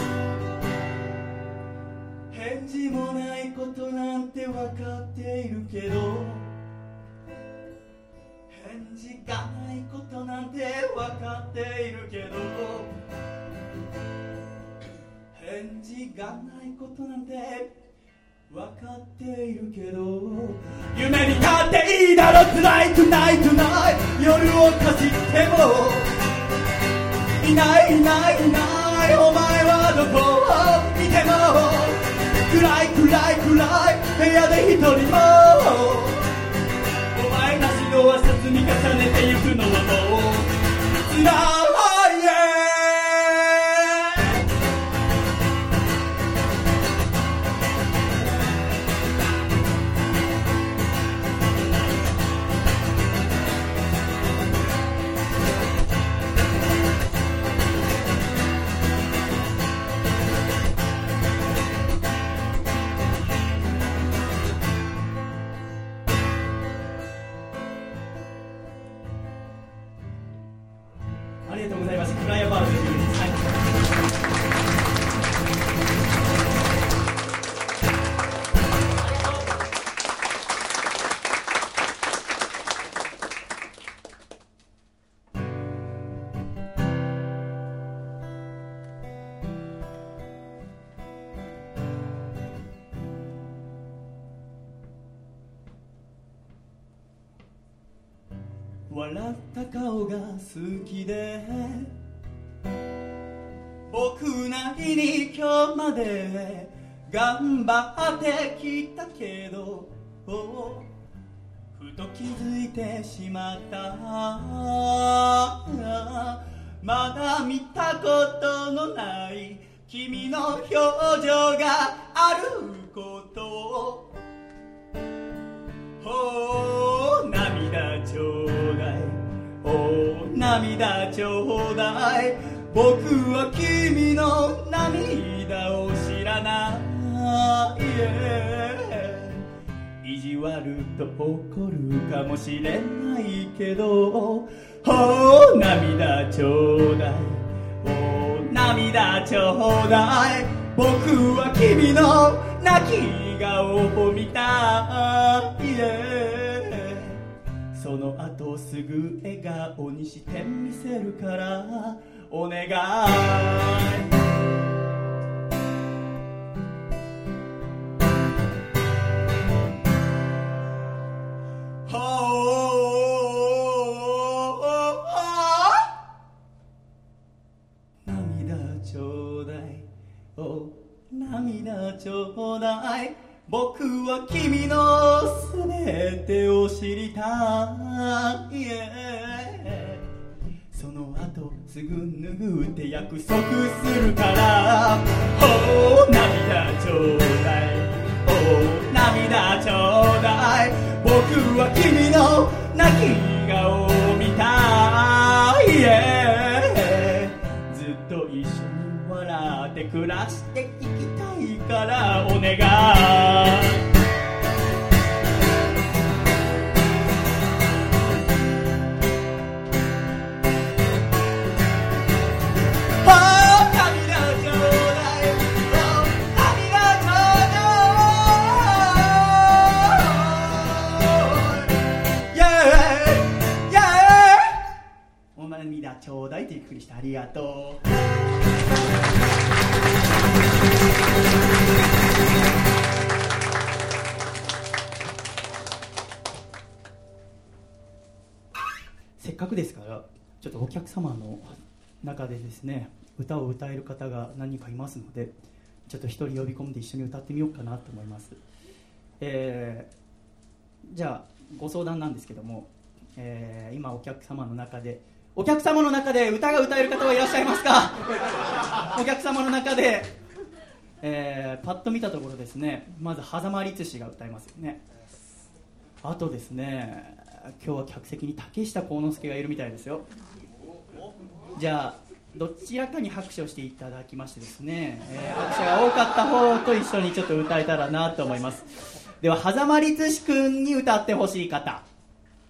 返事もないことなんて分かっているけど。返事がないことなんて分かっているけど。返事がないことなんて分かっているけど夢に立っていいだろ Tonight tonight tonight 夜をかじっても。いないいないいない。お前はどこを見ても。暗い暗い暗い。部屋で一人も。お前なしの朝積み重ねてゆくのはもう。辛いた顔が好きで。僕なりに今日まで頑張ってきたけど。ふと気づいてしまった。まだ見たことのない。君の表情があること。をお涙ちょうだい。涙ちょうだい。僕は君の涙を知らない。意地悪と怒るかもしれないけど。お涙ちょうだい。お涙ちょうだい。僕は君の泣き顔を見たい。その後すぐ笑顔にしてみせるからお願い。涙ちょうだい。お涙ちょうだい。僕は君の全てを知りたいその後すぐ脱ぐって約束するから。おお涙ちょうだい。おお涙ちょうだい。僕は君の泣き顔を見たいずっと一緒に笑って暮らしていきたいからお願い。ちょうだいお涙ちょう。だいイェーイイェーイお涙ちょうだいってゆっくりしてありがとう。っかくですからちょっとお客様の中でですね歌を歌える方が何人かいますのでちょっと一人呼び込んで一緒に歌ってみようかなと思います、えーじゃあご相談なんですけども、えー今お客様の中でお客様の中で歌が歌える方はいらっしゃいますか？[laughs] お客様の中で、えーパッと見たところですねまず狭間律師が歌いますよね。あとですね今日は客席に竹下幸之助がいるみたいですよ。じゃあどちらかに拍手をしていただきましてですね、えー拍手が多かった方と一緒にちょっと歌えたらなと思います。では狭間律師君に歌ってほしい方。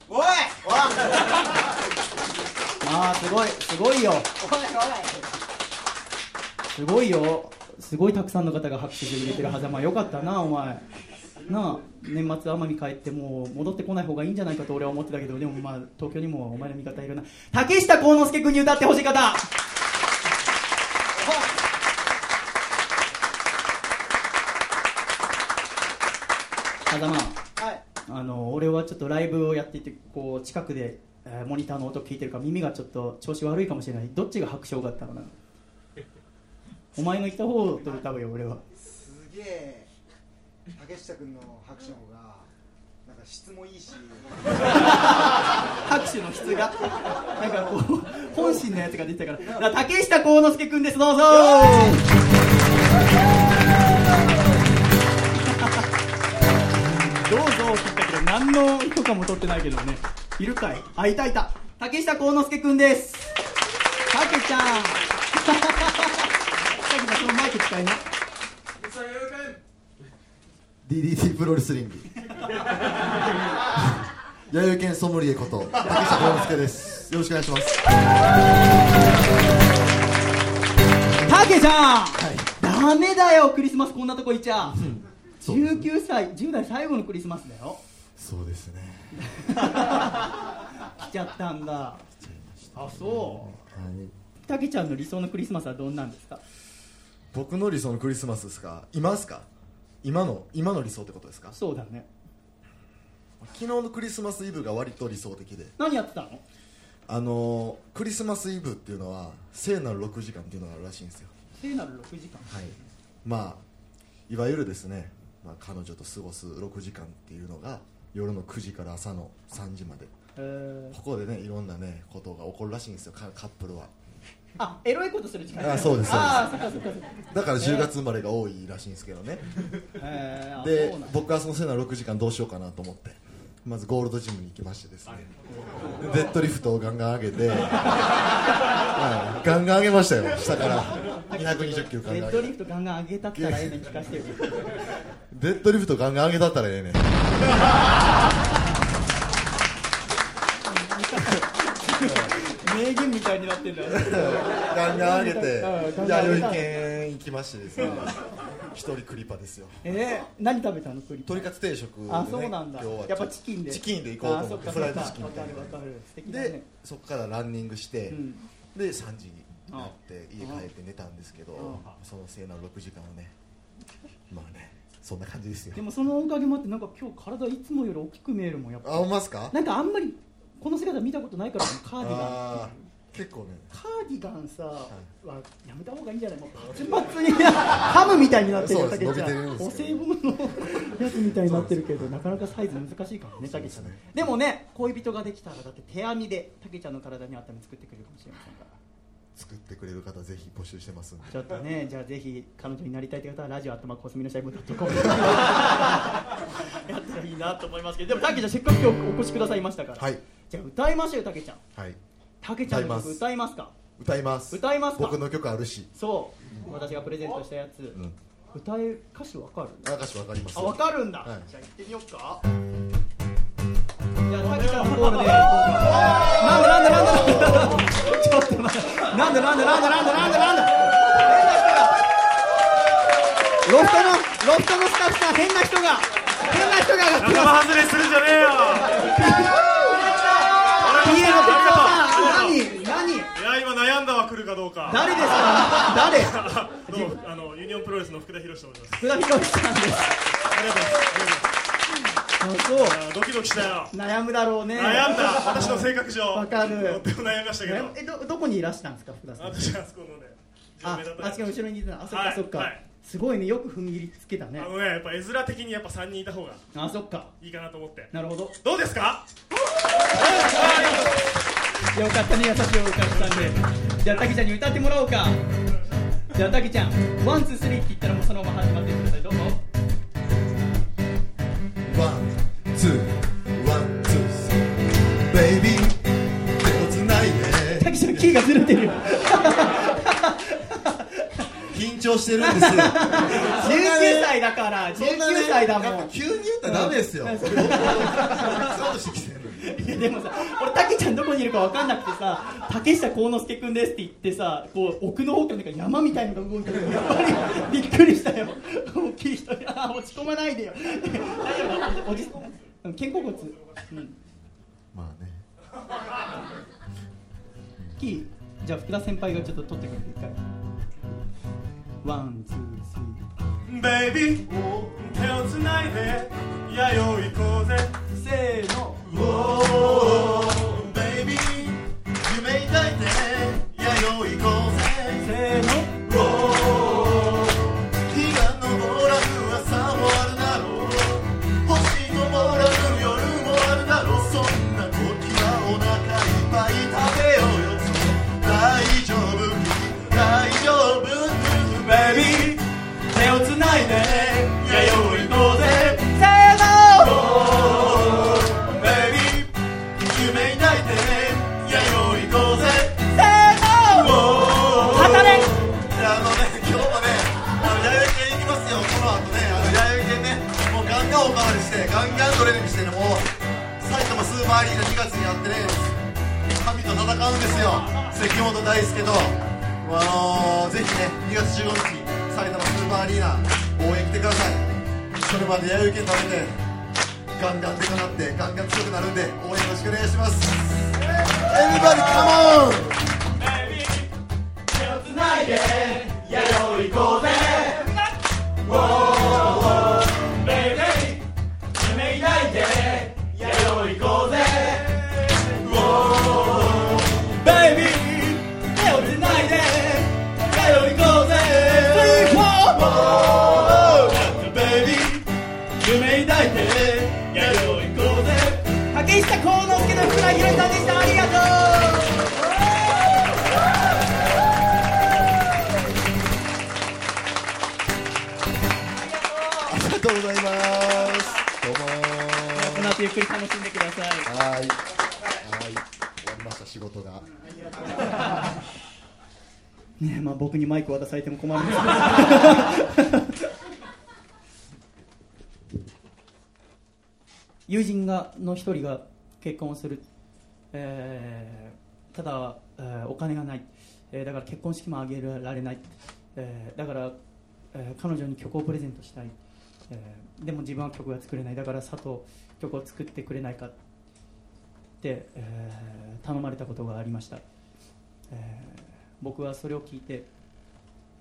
おい [laughs] ああすごいすごいよ。すごいよ。すごいたくさんの方が拍手で入れてる狭間よかったなお前なあ年末奄美帰ってもう戻ってこない方がいいんじゃないかと俺は思ってたけどでもまあ東京にもお前の味方いるな。竹下幸之助君に歌ってほしい方。狭間はい。あの俺はちょっとライブをやっていてこう近くで、えーモニターの音聞いてるから耳がちょっと調子悪いかもしれない。どっちが拍手多かったかな。[laughs] お前の言った方と歌うよ俺は。すげえ竹下君の拍手の方がなんか質もいいし。拍手の質が？なんかこう本心のやつが出てたから。だから竹下幸之助君ですどうぞ。[laughs] どうぞって言ったけど何の許可も取ってないけどね。いるかい。あいたいた。竹下幸之助君です。竹ちゃん竹ちゃんそのマイク使いな DDT プロレスリング。弥生県ソムリエこと竹下幸之助です。よろしくお願いします。竹ちゃん！はい。ダメだよクリスマス。こんなとこいちゃ。そうです19歳10代最後のクリスマスだよ。そうですね。[laughs] 来ちゃったんだ。あそう。はい。たけちゃんの理想のクリスマスはどんなんですか？僕の理想のクリスマスですか？今ですか？今の今の理想ってことですか？そうだね。昨日のクリスマスイブが割と理想的で。何やってたの？あのークリスマスイブっていうのは聖なる6時間っていうのがあるらしいんですよ。聖なる6時間？はい。まあいわゆるですね、まあ、彼女と過ごす6時間っていうのが夜の9時から朝の3時まで。えー。ここでねいろんなねことが起こるらしいんですよカカップルはあエロいことする時間。あそうですそうだから10月生まれが多いらしいんですけどね。えー。あで僕はその聖なる6時間どうしようかなと思ってまずゴールドジムに行きましてですね。でデッドリフトをガンガン上げて、は [laughs] いガンガン上げましたよ下から。220キロガンガンデッドリフトガンガン上げたったらええねん聞かせてよ。デッドリフトガンガン上げたったらええねん名言みたいになってんだよガンガン上げて弥生県行きましてですね。一人クリパですよ。えー、何食べたのクリ鶏カツ定食あそうなんだ。やっぱチキンで。チキンで行こうと思ってあフライドチキンみたいな。わかるわかる。素敵だでねそこからランニングして、うん。で3時になって家帰って寝たんですけど、そのせいなる6時間をねまあねそんな感じですよ。でもそのおかげもあってなんか今日体いつもより大きく見えるもんやっあぱ思いますか？なんかあんまりこの姿見たことないからカーディガン結構ね。カーディガンさ、はやめた方がいいんじゃない？もうパツパツに。[laughs] ハムみたいになってるちゃん。お歳暮のやつみたいになってるけどなかなかサイズ難しいからねたけちゃん。ですねでもね恋人ができたらだって手編みでたけちゃんの体に合ったの作ってくれるかもしれませんから。作ってくれる方ぜひ募集してますちょっとね、じゃあぜひ彼女になりたいという方はラジオアットマークコスミのシャイブドットコム。[laughs] やったらいいなと思いますけど、でもたけちゃんせっかく今日お越しくださいましたから、はいじゃあ歌いましょうよたけちゃん。はいたけちゃんの曲歌います歌いますか？歌います歌いますか？僕の曲あるしそう、私がプレゼントしたやつ。ん歌え歌詞わかる？あ歌詞わかりますあわかるんだ。はいじゃあ行ってみようか。じゃあたけちゃんのゴールで。なんでなんでなんでなんで。ちょっと待って。なんでなんでなんでなんでなんでなんで。ロフトのロフトのスタッフさん変な人が変な人が上がってます。外れするんじゃねえよ来るかどうか。誰ですか？誰？[laughs] どう？もあのユニオンプロレスの福田博と思います。福田博さんです。ありがとうございます。あそう。ドキドキしたよ。悩むだろうね。悩んだ。私の性格上。わかる。とっても悩みましたけど。えどどこにいらしたんですか福田さん？私はあそこのねあ、あっちが後ろにいたの。あ、そっかそっか、はい。すごいね、よく踏ん切りつけたね。あ。のねやっぱ絵面的にやっぱ3人いた方があ、そっか。いいかなと思って。なるほど。どうですか？よかったね、優しいお客さんで。じゃあ、たけちゃんに歌ってもらおうか。じゃあ、たけちゃん、 one、two、three って言ったらもうそのまま始まってください。どうぞ。 One two one two three baby 手をつないでたけちゃん、キーがずれてるよ。緊張してるんですよ。[laughs] 19歳だから、そんなね19歳だもん。やっぱ。急に言ったらダメですよ。うんずっとしてきてるのにいやでもさ、俺、たけちゃんどこにいるか分かんなくてさ、竹下幸之助君ですって言ってさ、こう奥の方からなんか山みたいなのが動いてるやっぱりびっくりしたよ、大きい人に、あー落ち込まないでよ、[laughs] 大丈夫おじうん肩甲骨、うん、まあね。キー、じゃあ福田先輩がちょっと取ってくれて、一回。 One、two、three。Baby 手をつないでやよ行こうぜせーの。ベイビー夢抱いてやよ行こうぜせーの。ガンガントレーニングしてね、もう埼玉スーパーアリーナ2月にやってね、神と戦うんですよ、関本大輔と、あのー、ぜひね、2月15日、埼玉スーパーアリーナ、応援来てください、それまで弥生県食べて、ガンガンでかなって、ガンガン強くなるんで、応援よろしくお願いします。Everybody come on! やさんでしたありがとうありがとうございます。どうもこの後ゆっくり楽しんでくださいはいはい。終わりました。仕事。がねまあ僕にマイク渡されても困るんですけど。友人がの一人が結婚をするえーただ、えーお金がない、えーだから結婚式も挙げられない、えーだから、えー彼女に曲をプレゼントしたい、えーでも自分は曲が作れない。だから佐藤曲を作ってくれないかって、えー頼まれたことがありました、えー僕はそれを聞いて、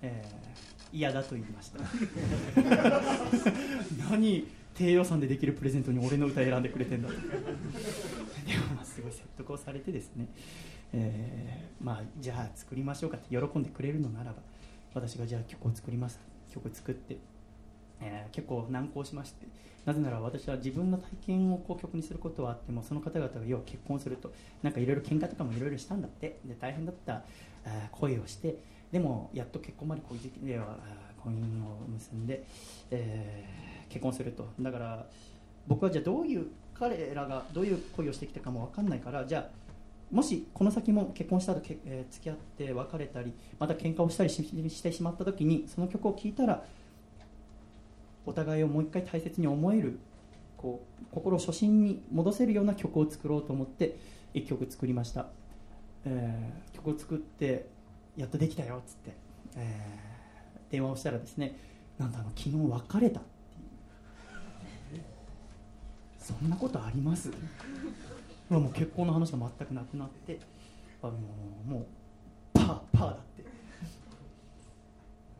えー嫌だと言いました。[laughs] [laughs] [laughs] 何？低予算でできるプレゼントに俺の歌選んでくれてんだと。すごい説得をされてですね、えーまあ、じゃあ作りましょうかって喜んでくれるのならば私がじゃあ曲を作ります曲作って、えー結構難航しまして。なぜなら私は自分の体験をこう曲にすることはあってもその方々が要は結婚するとなんかいろいろ喧嘩とかもいろいろしたんだって。で大変だった恋をして。でもやっと結婚までこういう時期では婚姻を結んで、えー結婚すると。だから僕はじゃあどういう彼らがどういう恋をしてきたかも分かんないからじゃあもしこの先も結婚した後け、えー付き合って別れたりまた喧嘩をしたりししてしまった時にその曲を聴いたらお互いをもう一回大切に思えるこう心を初心に戻せるような曲を作ろうと思って1曲作りました、えー曲を作ってやっとできたよっつって、えー電話をしたらですねなんとあの昨日別れた。ってそんなことあります？もう結婚の話が全くなくなってあのもうパーパーだっ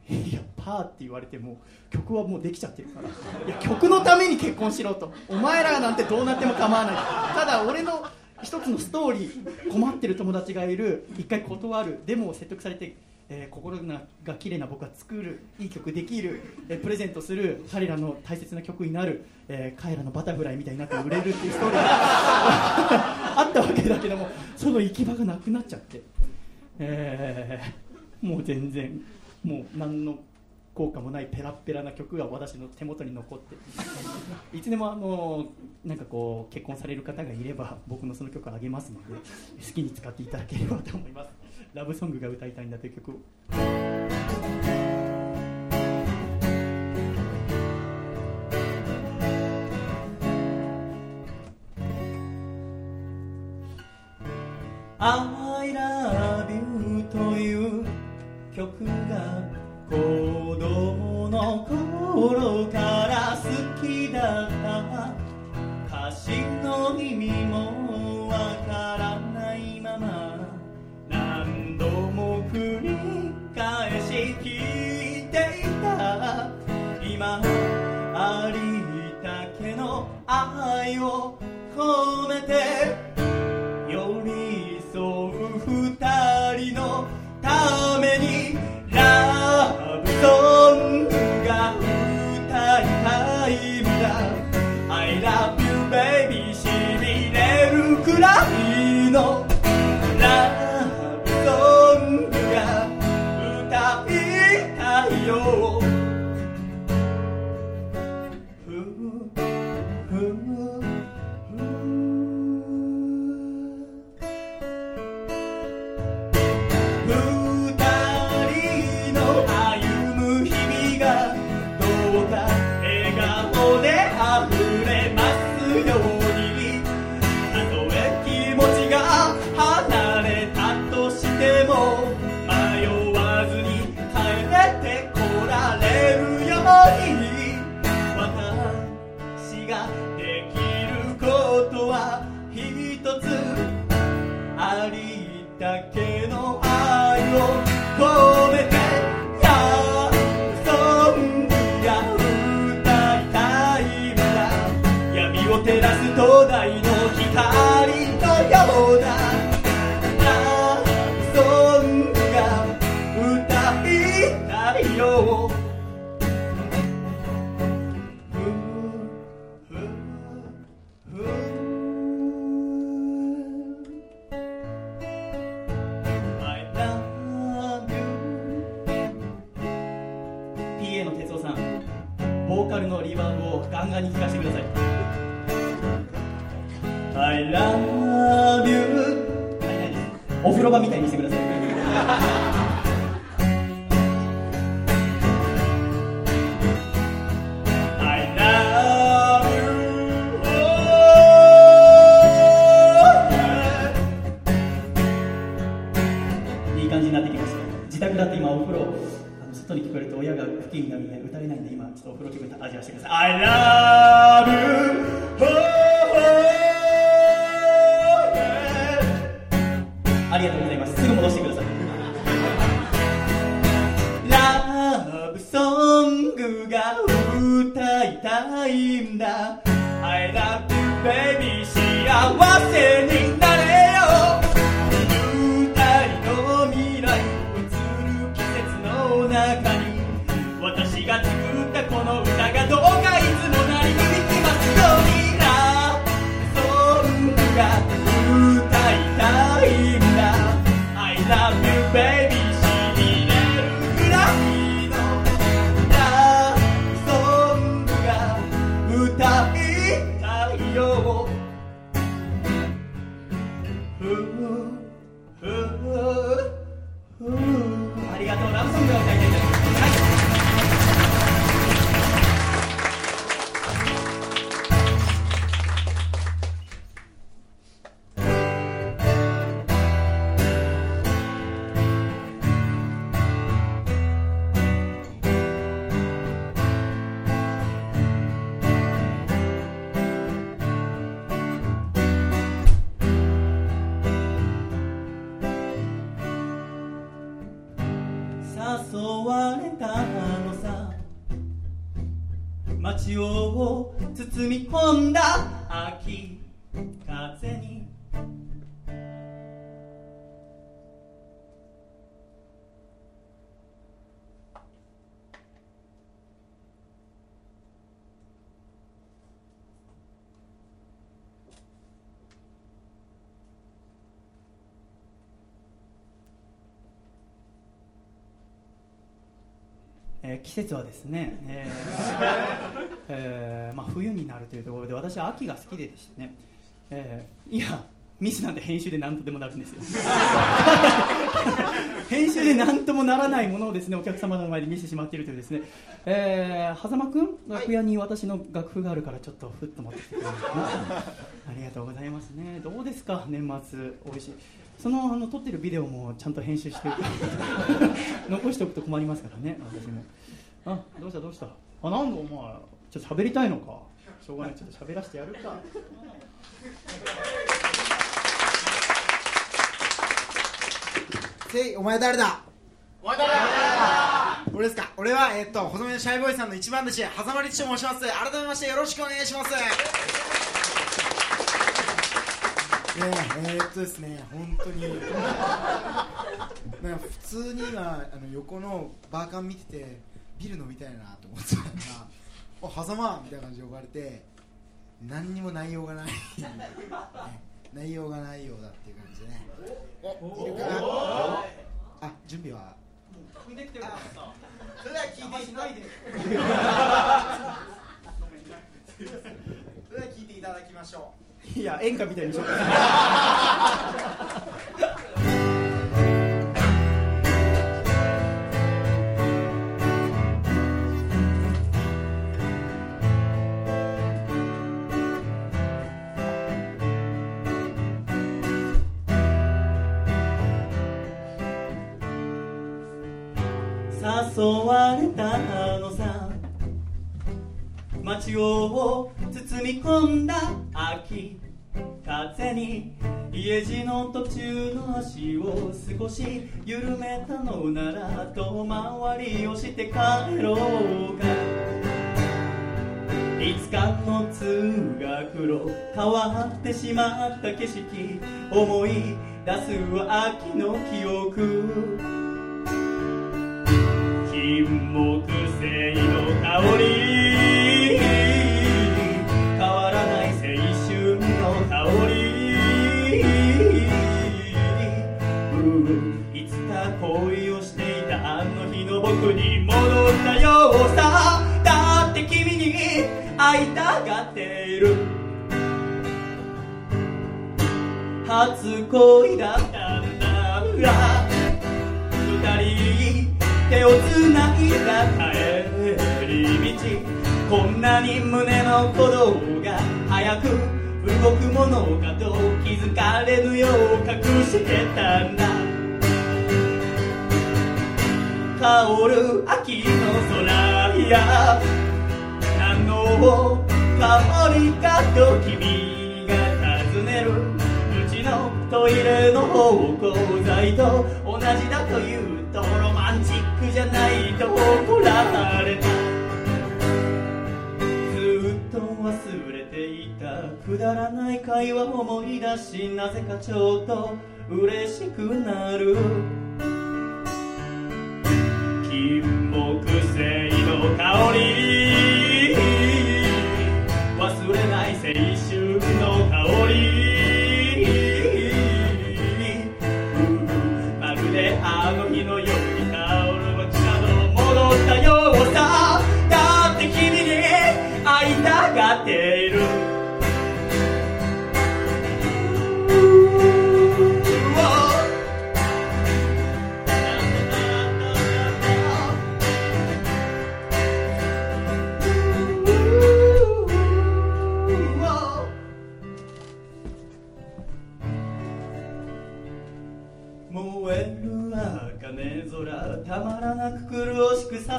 て。いやパーって言われても曲はもうできちゃってるから。いや曲のために結婚しろと。お前らなんてどうなっても構わない。ただ俺の一つのストーリー困ってる友達がいる。一回断る。でも説得されて、えー心がが綺麗な僕が作るいい曲できる、えープレゼントする彼らの大切な曲になる、えー彼らのバタフライみたいになって売れるっていうストーリーが [laughs] あったわけだけどもその行き場がなくなっちゃって、えーもう全然もう何の効果もないペラペラな曲が私の手元に残っていつでもあのなんかこう結婚される方がいれば僕のその曲をあげますので好きに使っていただければと思います。ラブソングが歌いたいんだという曲を「I love you」という曲が子供の頃から好きだ。った愛を込めてお風呂気分味わしてください。われたのさ街を包み込んだ秋。季節はですね、えーえーまあ、冬になるというところで私は秋が好きでですね、えーいやミスなんて編集で何とでもなるんですよ。[laughs] 編集で何ともならないものをですねお客様の前で見せてしまっているというですね、えー、狭間君楽屋に私の楽譜があるからちょっとふっと持ってきてくれるかなありがとうございますね。どうですか年末美味しい。そのあの撮ってるビデオもちゃんと編集して [laughs] 残しておくと困りますからね私もあどうしたどうした？あなんだお前ちょっと喋りたいのか？しょうがないちょっと喋らせてやるか。せいお前誰だ？お前誰だ？俺ですか？俺はえっと細身のシャイボーイさんの一番弟子狭間律と申します。改めましてよろしくお願いします。えー、えーっとですね本当に。なんか普通に今あの横のバーカン見ててビール飲みたいなと思ってたら「お狭間」みたいな感じで呼ばれて何にも内容がない、ね内容がないようだっていう感じでね。おいるかな？あ準備は？それでは聞いていただいてそれでは聞いていただきましょいや演歌みたいにしよう [laughs] われたのさ街を包み込んだ秋風に家路の途中の足を少し緩めたのなら遠回りをして帰ろうか。いつかの通学路変わってしまった景色思い出すは秋の記憶。木星の香り。変わらない青春の香り、うん、いつか恋をしていたあの日の僕に戻ったようさ。だって君に会いたがっている。初恋だったんだ二人手をつないだ帰り道こんなに胸の鼓動が早く動くものかと気づかれぬよう隠してたんだ香る秋の空や何の香りかと君が尋ねる。のトイレの芳香剤と同じだと言うとロマンチックじゃないと怒られた。ずっと忘れていたくだらない会話を思い出しなぜかちょっと嬉しくなる。金木犀の香り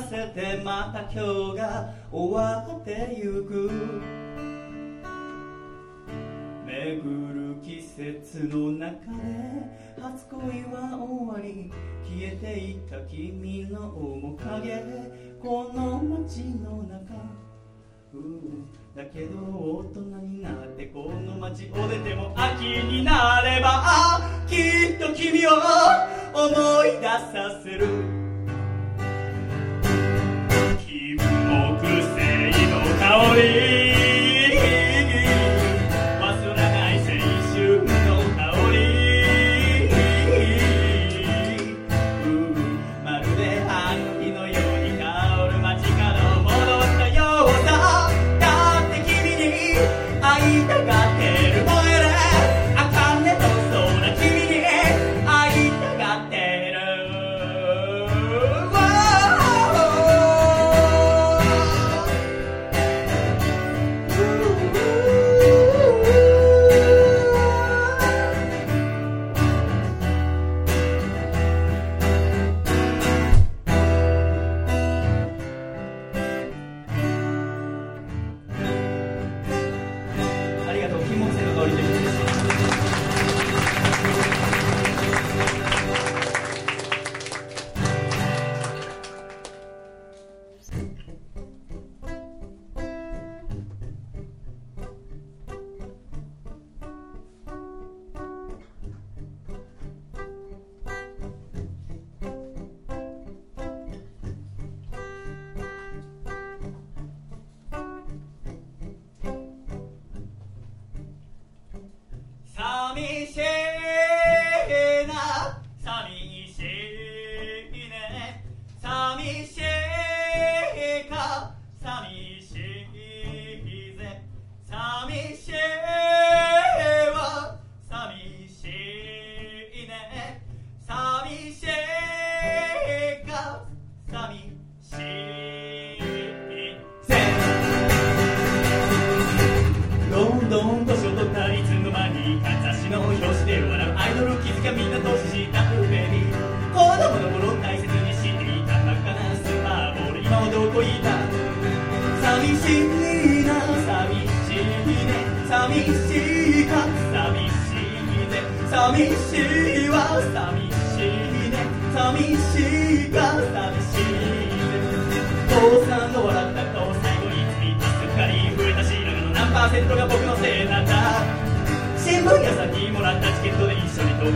せてまた今日が終わってゆく。巡る季節の中で初恋は終わり消えていった君の面影この街の中。だけど大人になってこの街を出ても秋になればきっと君を思い出させる。木製の香り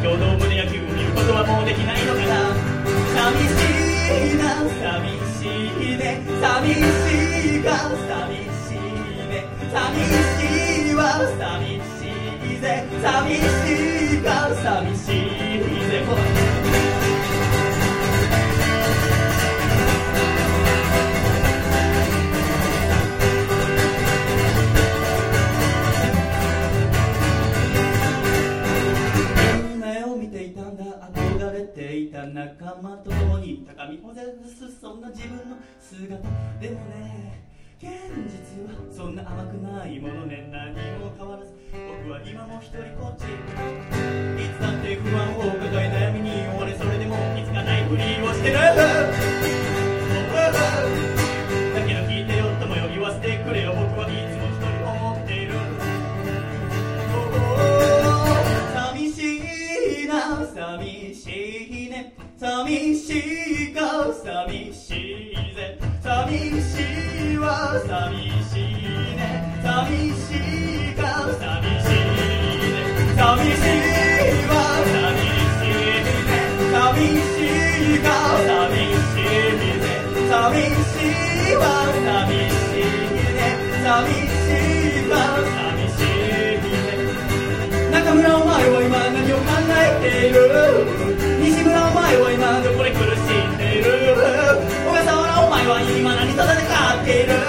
共同胸野球を見ることはもうできないのかな？寂しいな。寂しいね。寂しいか？寂しいね。寂しいわ。寂しいぜ。寂しいか？寂しいぜ。た仲間と共に高みを目指すそんな自分の姿。でもね現実はそんな甘くないものね。何も変わらず僕は今も一人こっち。いつだって不安を抱え悩みに追われそれでも気づかないふりをしてる。寂しいか寂しいぜ。寂しいわ寂しいね。寂しいか寂しいね。寂しいわ寂しいね。寂しいか寂しいね。寂しいわ寂しいね。寂しいわ寂しいね。中村お前は今何を考えている？前は今どこで苦しんでいる小笠原お前は今何と戦っている？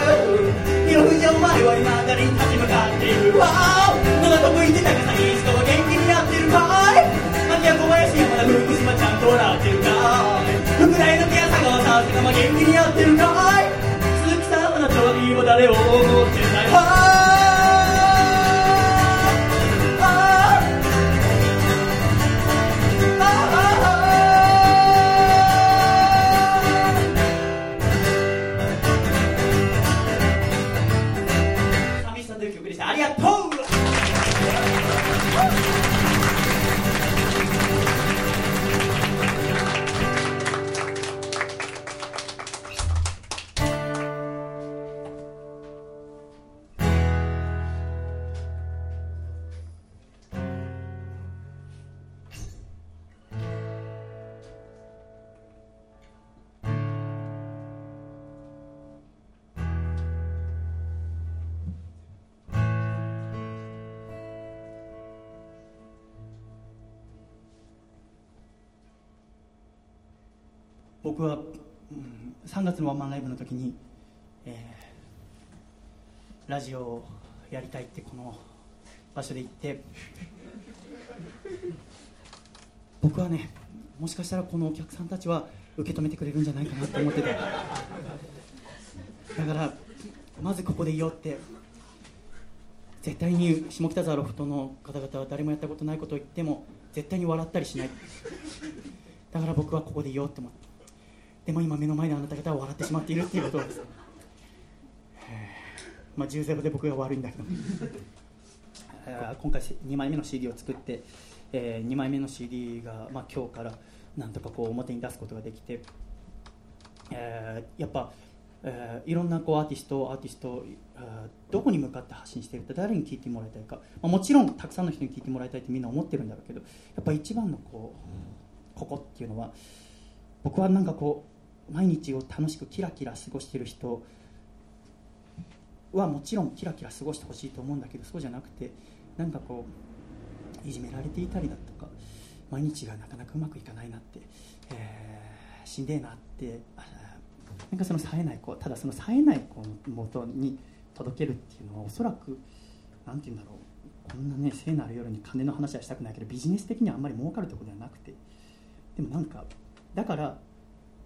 広藤お前は今誰に立ち向かっている？わ野田得意で高さに人は元気になってる？かい牧屋小林山田福島ちゃんと笑ってるかい？福大の宮佐川さすがま元気にやってるかい？鈴木さんあなたは誰を思ってない僕は、うん、3月のワンマンライブの時に、えーラジオをやりたいってこの場所で言って僕はねもしかしたらこのお客さんたちは受け止めてくれるんじゃないかなって思ってて。だからまずここで言おうって絶対に下北沢ロフトの方々は誰もやったことないことを言っても絶対に笑ったりしない。だから僕はここで言おうって思って。でも今目の前であなた方は笑ってしまっているっていうことです。まあ10ゼロで僕が悪いんだけど。えー今回2枚目の CD を作って、え2枚目の CD が、まあ、今日からなんとかこう表に出すことができて、えーやっぱ、えーいろんなこうアーティストアーティスト、あーどこに向かって発信しているか誰に聞いてもらいたいか、まあ、もちろんたくさんの人に聞いてもらいたいってみんな思ってるんだろうけどやっぱ一番のこうここっていうのは僕はなんかこう毎日を楽しくキラキラ過ごしている人はもちろんキラキラ過ごしてほしいと思うんだけどそうじゃなくてなんかこういじめられていたりだとか毎日がなかなかうまくいかないなって、えーしんでえなってあなんかその冴えない子ただその冴えない子の元に届けるっていうのはおそらくなんて言うんだろうこんなね聖なる夜に金の話はしたくないけどビジネス的にはあんまり儲かるところではなくてでもなんかだから、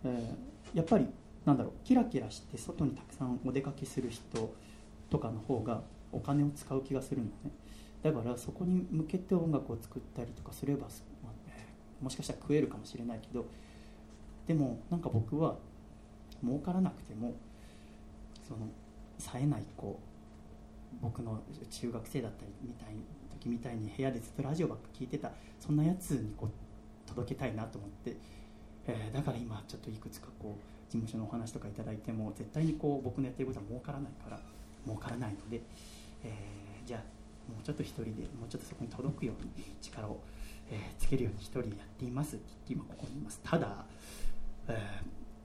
えーやっぱりなんだろうキラキラして外にたくさんお出かけする人とかの方がお金を使う気がするのね。だからそこに向けて音楽を作ったりとかすれば、まあもしかしたら食えるかもしれないけどでもなんか僕は儲からなくてもその冴えない子僕の中学生だったりみたい時みたいに部屋でずっとラジオばっか聞いてたそんなやつにこう届けたいなと思って、えーだから今ちょっといくつかこう事務所のお話とかいただいても絶対にこう僕のやってることは儲からないから儲からないので、えーじゃあもうちょっと一人でもうちょっとそこに届くように力を、えーつけるように一人やっています。って今ここにいます。ただ、えー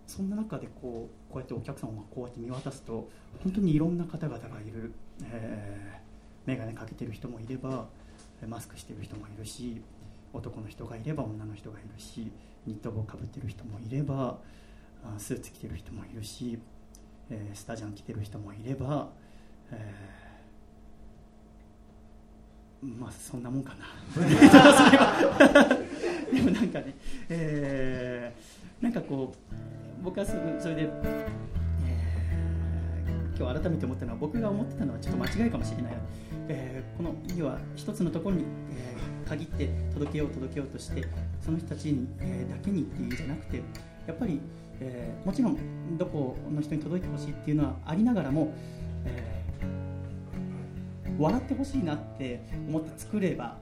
そんな中でこうこうやってお客さんをこうやって見渡すと本当にいろんな方々がいる、えー、眼鏡かけてる人もいればマスクしてる人もいるし男の人がいれば女の人がいるしニット帽かぶってる人もいればスーツ着てる人もいるし、えースタジャン着てる人もいれば、えーまあそんなもんかな。[laughs] でもなんかね、えーなんかこう僕はそそれで、えー今日改めて思ったのは僕が思ってたのはちょっと間違いかもしれない、えーこの要は一つのところに、えー限って届けよう届けようとしてその人たちに、えーだけにっていうんじゃなくてやっぱり、えーもちろんどこの人に届いてほしいっていうのはありながらも、えー笑ってほしいなって思って作れば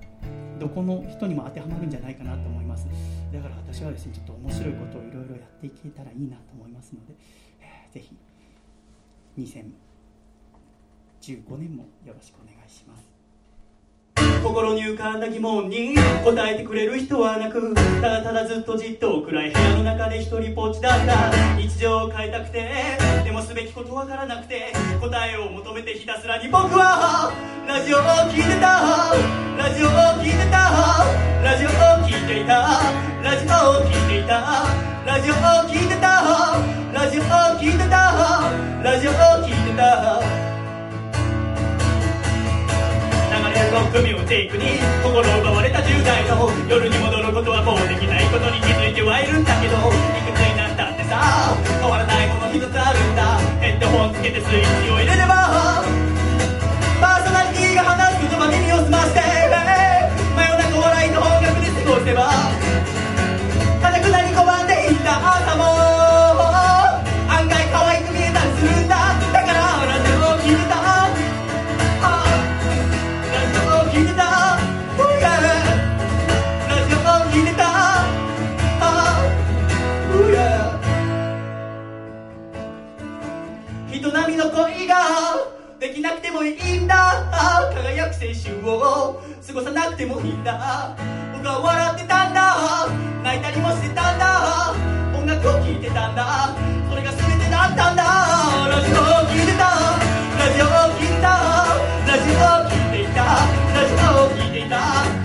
どこの人にも当てはまるんじゃないかなと思います。だから私はですねちょっと面白いことをいろいろやっていけたらいいなと思いますので、えーぜひ2015年もよろしくお願いします。心に浮かんだ疑問に答えてくれる人はなくただただずっとじっと暗い部屋の中で一人ぽっちだった。日常を変えたくてでもすべきことわからなくて答えを求めてひたすらに僕はラジオを聞いてたラジオを聞いてたラジオを聞いていたラジオを聞いていたラジオを聞いてたラジオを聞いてたラジオを聞いてた。ロックミュージックに心奪われた10代の夜に戻ることはもうできないことに気づいてはいるんだけどいくつになったってさ変わらないもの一つあるんだ。ヘッドホンつけてスイッチを入れればパーソナリティが話す言葉耳を澄まして真夜中笑いと音楽で過ごせば恋ができなくてもいいんだ。輝く青春を過ごさなくてもいいんだ。僕は笑ってたんだ。泣いたりもしてたんだ。音楽を聴いてたんだ。それが全てだったんだ。ラジオを聴いてた。ラジオを聴いてた。ラジオを聴いていた。ラジオを聴いていた。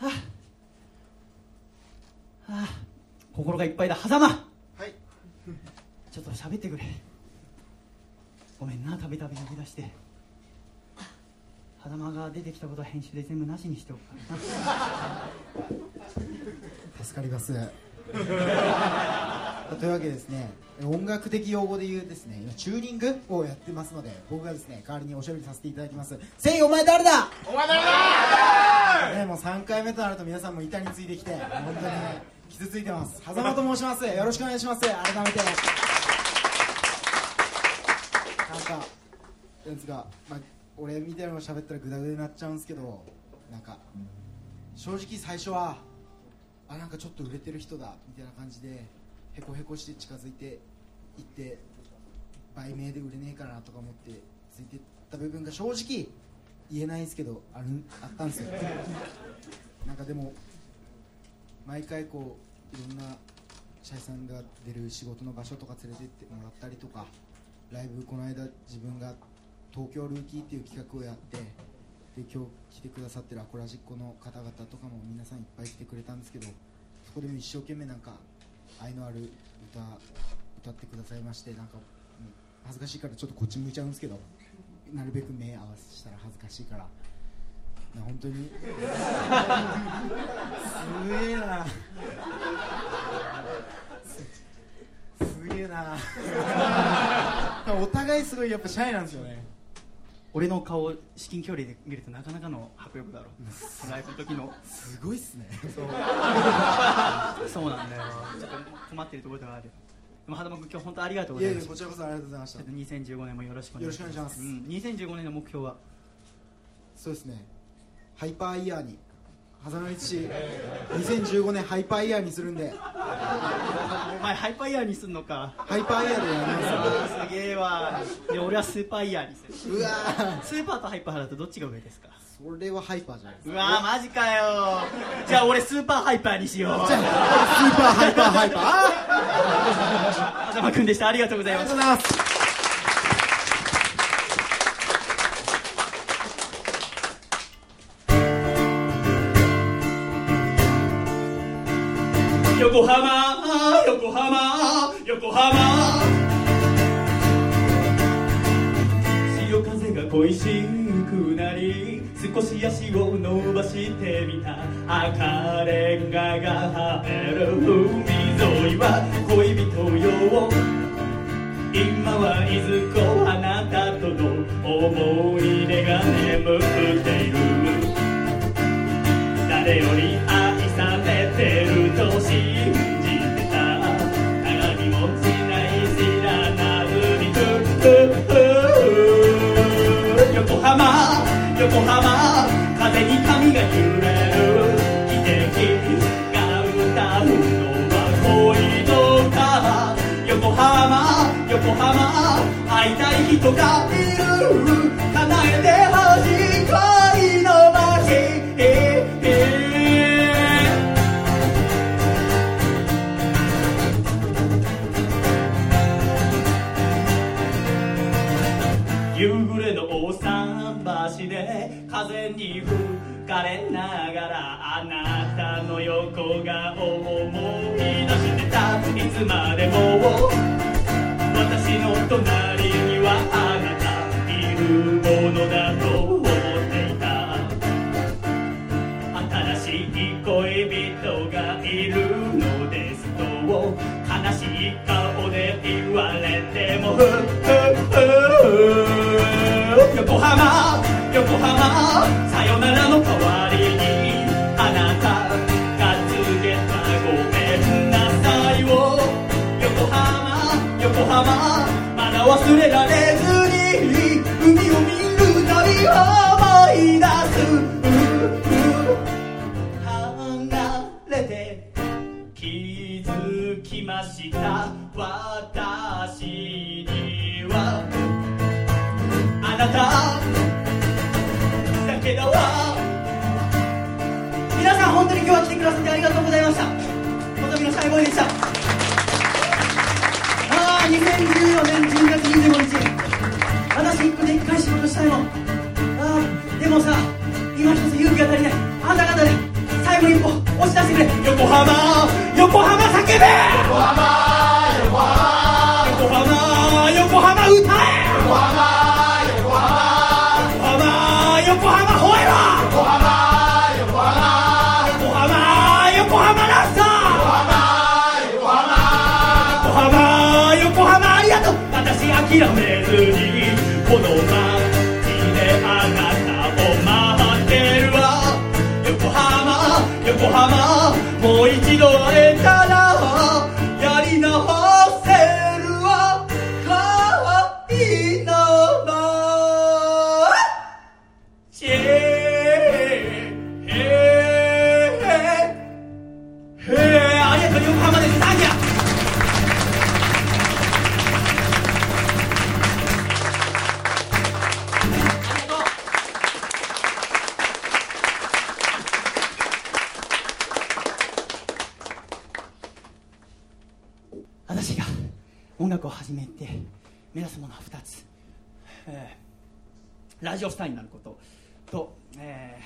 はあ、あ、心がいっぱいだ。狭間はい。ちょっと喋ってくれ。ごめんな。たびたび呼び出して。狭間が出てきたことは編集で全部なしにしておくから [laughs] 助かります。[laughs] というわけですね。音楽的用語で言うですね。今チューニングをやってますので僕がですね代わりにおしゃべりさせていただきます。せいお前誰だ？お前誰だ？ねもう3回目となると皆さんも板についてきて本当に傷ついてます。狭間と申します。よろしくお願いします。改めて。なんかですが、まあ、俺みたいなの喋ったらグダグダになっちゃうんですけどなんか正直最初はあなんかちょっと売れてる人だみたいな感じでへこへこして近づいていって売名で売れねえかなとか思ってついてった部分が正直言えないですけどあるあったんですよ。なんかでも毎回こういろんな社員さんが出る仕事の場所とか連れてってもらったりとかライブこの間自分が東京ルーキーっていう企画をやってで今日来てくださってるアコラジッコの方々とかも皆さんいっぱい来てくれたんですけどそこでも一生懸命なんか愛のある歌歌ってくださいましてなんか恥ずかしいからちょっとこっち向いちゃうんですけどなるべく目合わせしたら恥ずかしいから。な本当に。すげえな。すすげえな。お互いすごいやっぱシャイなんですよね。俺の顔を至近距離で見るとなかなかの迫力だろ。ライブの時の。すごいっすね。そう。[laughs] なんだよ。ちょっと困ってるところではあるでも狭間君今日本当ありがとうございます。やこちらこそありがとうございました。ちょっと2015年もよろしくお願いします。ます。うん、2015年の目標は？そうですね。ハイパーイヤーに狭間道2015年ハイパーイヤーにするんで。お前ハイパーイヤーにすんのか。ハイパーイヤーでやります。すげえわ。で俺はスーパーイヤーにする。うわー。スーパーとハイパーだとどっちが上ですか？それはハイパーじゃないですうわーマジかよ。じゃあ俺スーパーハイパーにしよう。スーパーハイパーハイパー。[laughs] あ狭間君でした。ありがとうございますありがますとうございます。横浜横浜横浜。潮風が恋しくなり少し足を伸ばしてみた。赤レンガが生える海沿いは恋人よ。今はいずこあなたとの思い出が眠っている。誰より愛されてると信じてた。鏡もしない知らなずに横浜。横浜風に髪が揺れる。汽笛が歌うのは恋の歌横浜横浜会いたい人がいる。叶えて。かれながらあなたの横顔を思い出してたいつまでも私の隣にはあなたいるものだと思っていた。新しい恋人がいるのですと悲しい顔で言われてもふふふ横浜横浜さよならの代忘れられ浜横浜叫べ。横浜横浜横浜横浜歌え。横浜横浜横浜吠えろ。横浜横浜横浜横浜ラスター横浜横浜横浜ありがとう。私諦めずにこの街であなたを待ってるわ。横浜横浜もう一度会えたらラジオスターになることと、え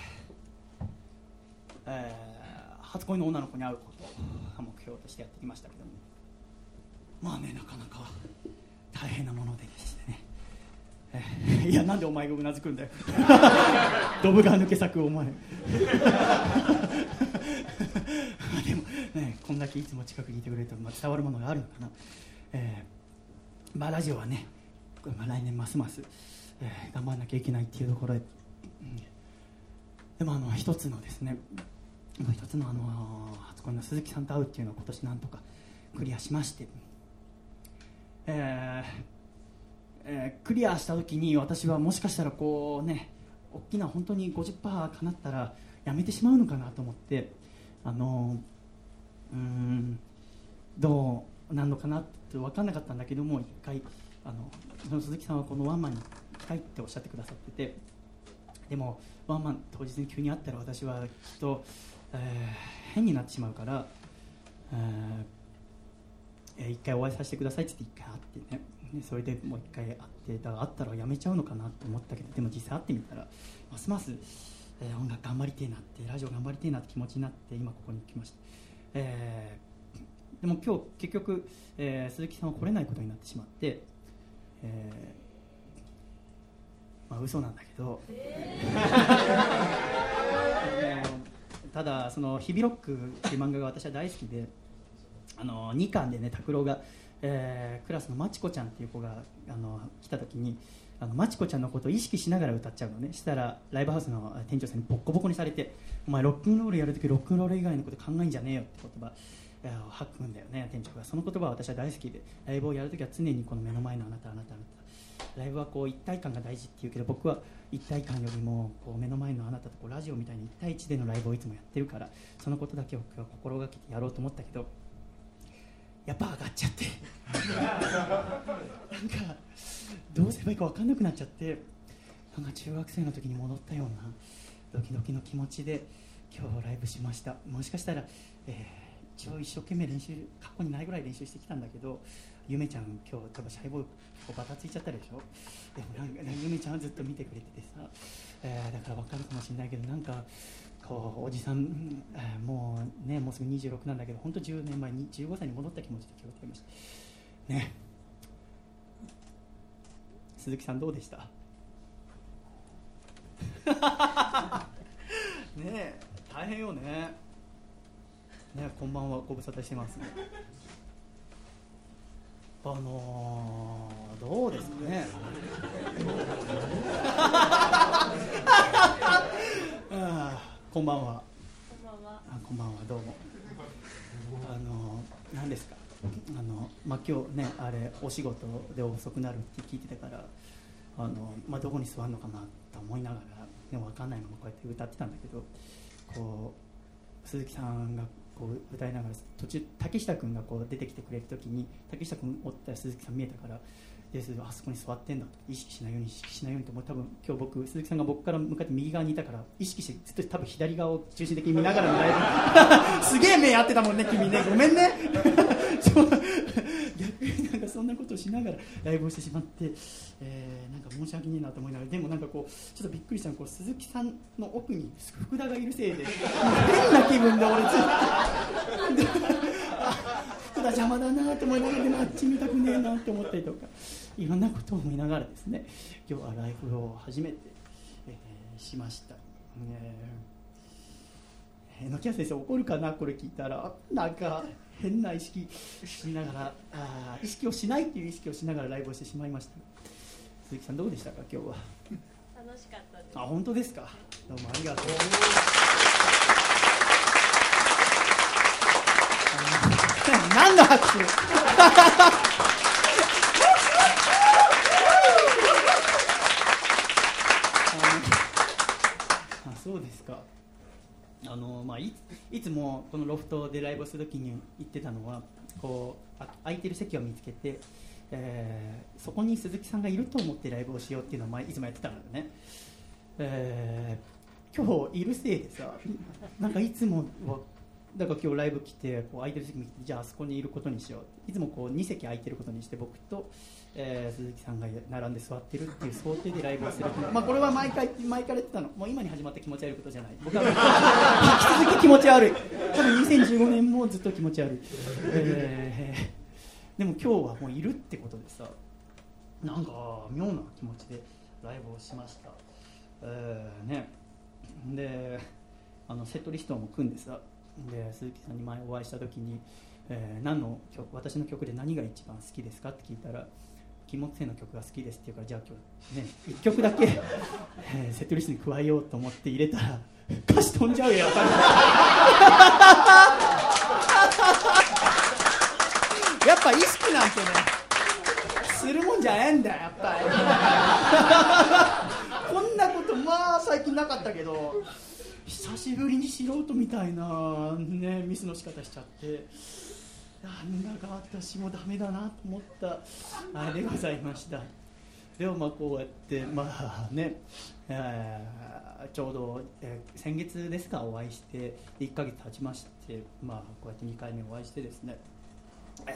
ーえー初恋の女の子に会うことが目標としてやってきましたけどもまあねなかなか大変なものでしてね、えーいやなんでお前がうなずくんだよドブが抜け咲くお前でもねこんだけいつも近くにいてくれると、まあ、伝わるものがあるのかな、えーまあ、ラジオはね、まあ、来年ますます、えー頑張らなきゃいけないっていうところで、うんでもあの一つのですね一つのあの初恋の鈴木さんと会うっていうのを今年なんとかクリアしまして、えーえークリアした時に私はもしかしたらこうね大きな本当に50%かなったらやめてしまうのかなと思ってあのうんどうなんのかなって分かんなかったんだけども一回あの鈴木さんはこのワンマンに来たいっておっしゃってくださっててでもワンマン当日に急に会ったら私はきっと、えー変になってしまうから、えー一回お会いさせてくださいって言って一回会ってね。それでもう一回会ってだ会ったらやめちゃうのかなと思ったけどでも実際会ってみたらますます、えー音楽頑張りてえなってラジオ頑張りてえなって気持ちになって今ここに来ました、えーでも今日結局、えー鈴木さんは来れないことになってしまって、えーまあ嘘なんだけど、[laughs] あのただその「日々ロック」っていう漫画が私は大好きであの2巻でね拓郎が、えークラスのまちこちゃんっていう子があの来た時にあのまちこちゃんのことを意識しながら歌っちゃうのね。したらライブハウスの店長さんにボッコボコにされて「お前ロックンロールやるときロックンロール以外のこと考えんじゃねえよ」って言葉いや吐くんだよね店長が。その言葉は私は大好きで。ライブをやるときは常にこの目の前のあなたあなたあなたライブはこう一体感が大事っていうけど僕は一体感よりもこう目の前のあなたとこうラジオみたいに1対1でのライブをいつもやってるからそのことだけを僕は心がけてやろうと思ったけどやっぱ上がっちゃってなんかどうすればいいか分かんなくなっちゃってなんか中学生の時に戻ったようなドキドキの気持ちで今日ライブしました。もしかしたら、えー一応一生懸命練習過去にないぐらい練習してきたんだけどゆめちゃん今日多分シャイボーイこうバタついちゃったでしょ？でもなんかねゆめちゃんはずっと見てくれててさ、えーだから分かるかもしれないけどなんかこうおじさん、うんえーもうねもうすぐ26なんだけど本当10年前に15歳に戻った気持ちで今日歌いました。ね。鈴木さんどうでした？[laughs] ねえ大変よね。ねこんばんは。ご無沙汰してますあのー、どうですかね。[laughs] あーこんばんは。あこんばんはどうも。あの何ですか。あのまあ今日ねあれお仕事で遅くなるって聞いてたからあのまあどこに座るのかなと思いながらでも分かんないままこうやって歌ってたんだけどこう鈴木さんがこう歌いながら途中竹下君がこう出てきてくれる時に竹下君おったら鈴木さん見えたからでそれであそこに座ってんだと意識しないように意識しないようにともう多分今日僕鈴木さんが僕から向かって右側にいたから意識してずっと多分左側を中心的に見ながらのライブすげえ目合ってたもんね君ね。ごめんね。逆になんかそんなことをしながらライブをしてしまって、えーなんか申し訳ねえなと思いながら。でもなんかこうちょっとびっくりしたのこう鈴木さんの奥に福田がいるせいで。変な気分で俺ずっと。[laughs] 邪魔だなと思いながらでもあっち見たくねえなって思ったりとか。いろんなことを思いながらですね今日はライブを初めて、えーしました、えー、榎谷先生怒るかな？これ聞いたら。なんか変な意識しながらあー意識をしないっていう意識をしながらライブをしてしまいました。鈴木さんどうでしたか？今日は。楽しかったです。あ本当ですか？どうもありがとう。[laughs] 何の拍手 [laughs] あのあそうですか。あの、まあ、いいつもこのロフトでライブをするときに言ってたのはこうあ空いてる席を見つけて、えーそこに鈴木さんがいると思ってライブをしようっていうのを前いつもやってたからね、えー今日いるせいでさなんかいつもはだから今日ライブ来てこう空いてる席見てじゃああそこにいることにしよう。いつもこう2席空いてることにして僕と、えー鈴木さんが並んで座ってるっていう想定でライブをするまあこれは毎回前から言ってたの。もう今に始まった気持ち悪いことじゃない。僕は。引き続き気持ち悪い。多分2015年もずっと気持ち悪い、えーでも今日はもういるってことでさなんか妙な気持ちでライブをしました、えーね。であのセットリストも組んでさで鈴木さんに前お会いした時に、えー何の曲私の曲で何が一番好きですかって聞いたら金木犀の曲が好きですって言うからじゃあ今日ね1曲だけ、えーセットリストに加えようと思って入れたら歌詞飛んじゃうよやっぱり。やっぱ意識なんてねするもんじゃねえんだよやっぱり。こんなことまあ最近なかったけど久しぶりに素人みたいな、ね、ミスの仕方しちゃって。なんだか私もダメだなと思ったあれでございました。でもまあこうやってまあね、えーちょうど、えー先月ですかお会いして1ヶ月経ちましてまあこうやって2回目お会いしてですねえ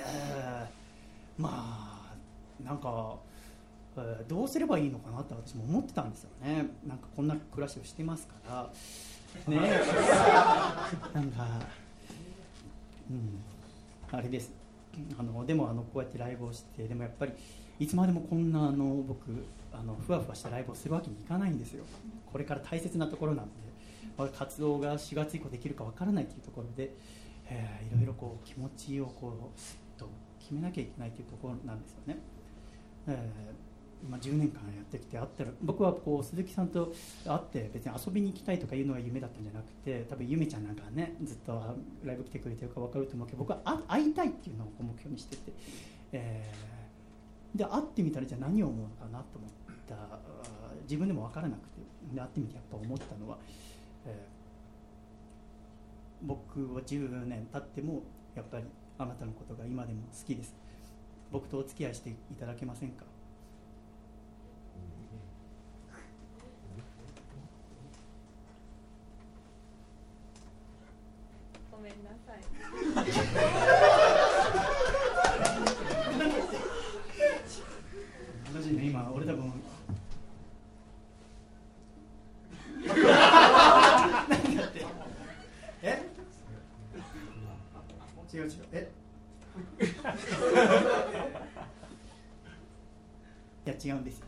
ーまあなんか、えーどうすればいいのかなって私も思ってたんですよね。なんかこんな暮らしをしてますから。ね。[laughs] なんかうんあれです。あのでもあのこうやってライブをしてでもやっぱりいつまでもこんなあの僕あのふわふわしたライブをするわけにいかないんですよ。これから大切なところなんで活動が4月以降できるかわからないというところで、えーいろいろこう気持ちをこうすっと決めなきゃいけないというところなんですよね、えーまあ、10年間やってきて会ったら僕はこう鈴木さんと会って別に遊びに行きたいとかいうのが夢だったんじゃなくて多分ゆめちゃんなんかねずっとライブ来てくれてるか分かると思うけど僕は会いたいっていうのを目標にしてて、えーで会ってみたらじゃあ何を思うのかなと思った自分でも分からなくてで会ってみてやっぱ思ったのは、えー僕は10年経ってもやっぱりあなたのことが今でも好きです。僕とお付き合いしていただけませんか？ごめんなさい。マジで今俺多分何だって。え？違う違う。え？いや違うんですよ。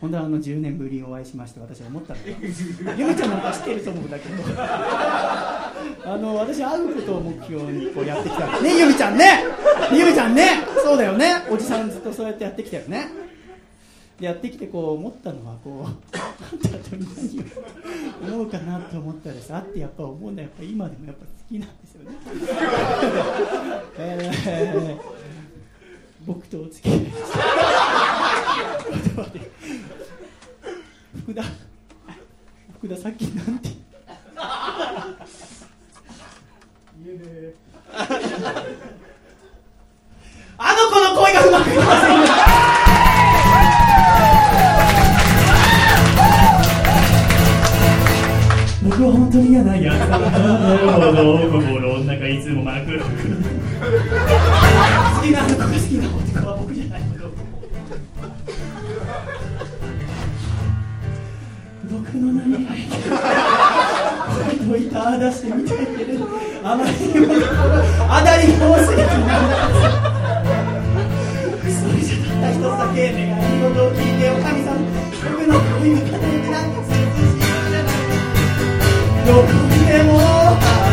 本当はあの10年ぶりにお会いしまして私は思ったのがゆめちゃんなんか知ってると思うんだけど。あの私会うことを目標にこうやってきた。ねゆみちゃんね。ゆみちゃんね。そうだよね。おじさんずっとそうやってやってきたよね。やってきてこう思ったのはこうあんたと何を思うかなと思ったらさ会ってやっぱ思うのはやっぱ今でもやっぱ好きなんですよね、えー僕とお付き合い。して。福田。福田さっきなんて。[laughs] あの子の声がうまくいきませんよ僕は本当に嫌なやつだ心の中いつも真っ黒好きな子。が好きな男は僕じゃない。の僕の何がいいかといた出してみたいけれどあまりにも当たりが多す。ぎてなんだそれじゃたった一つだけ願い事を聞いてよ神様僕の恋の形になんか切しいじゃないどこにでも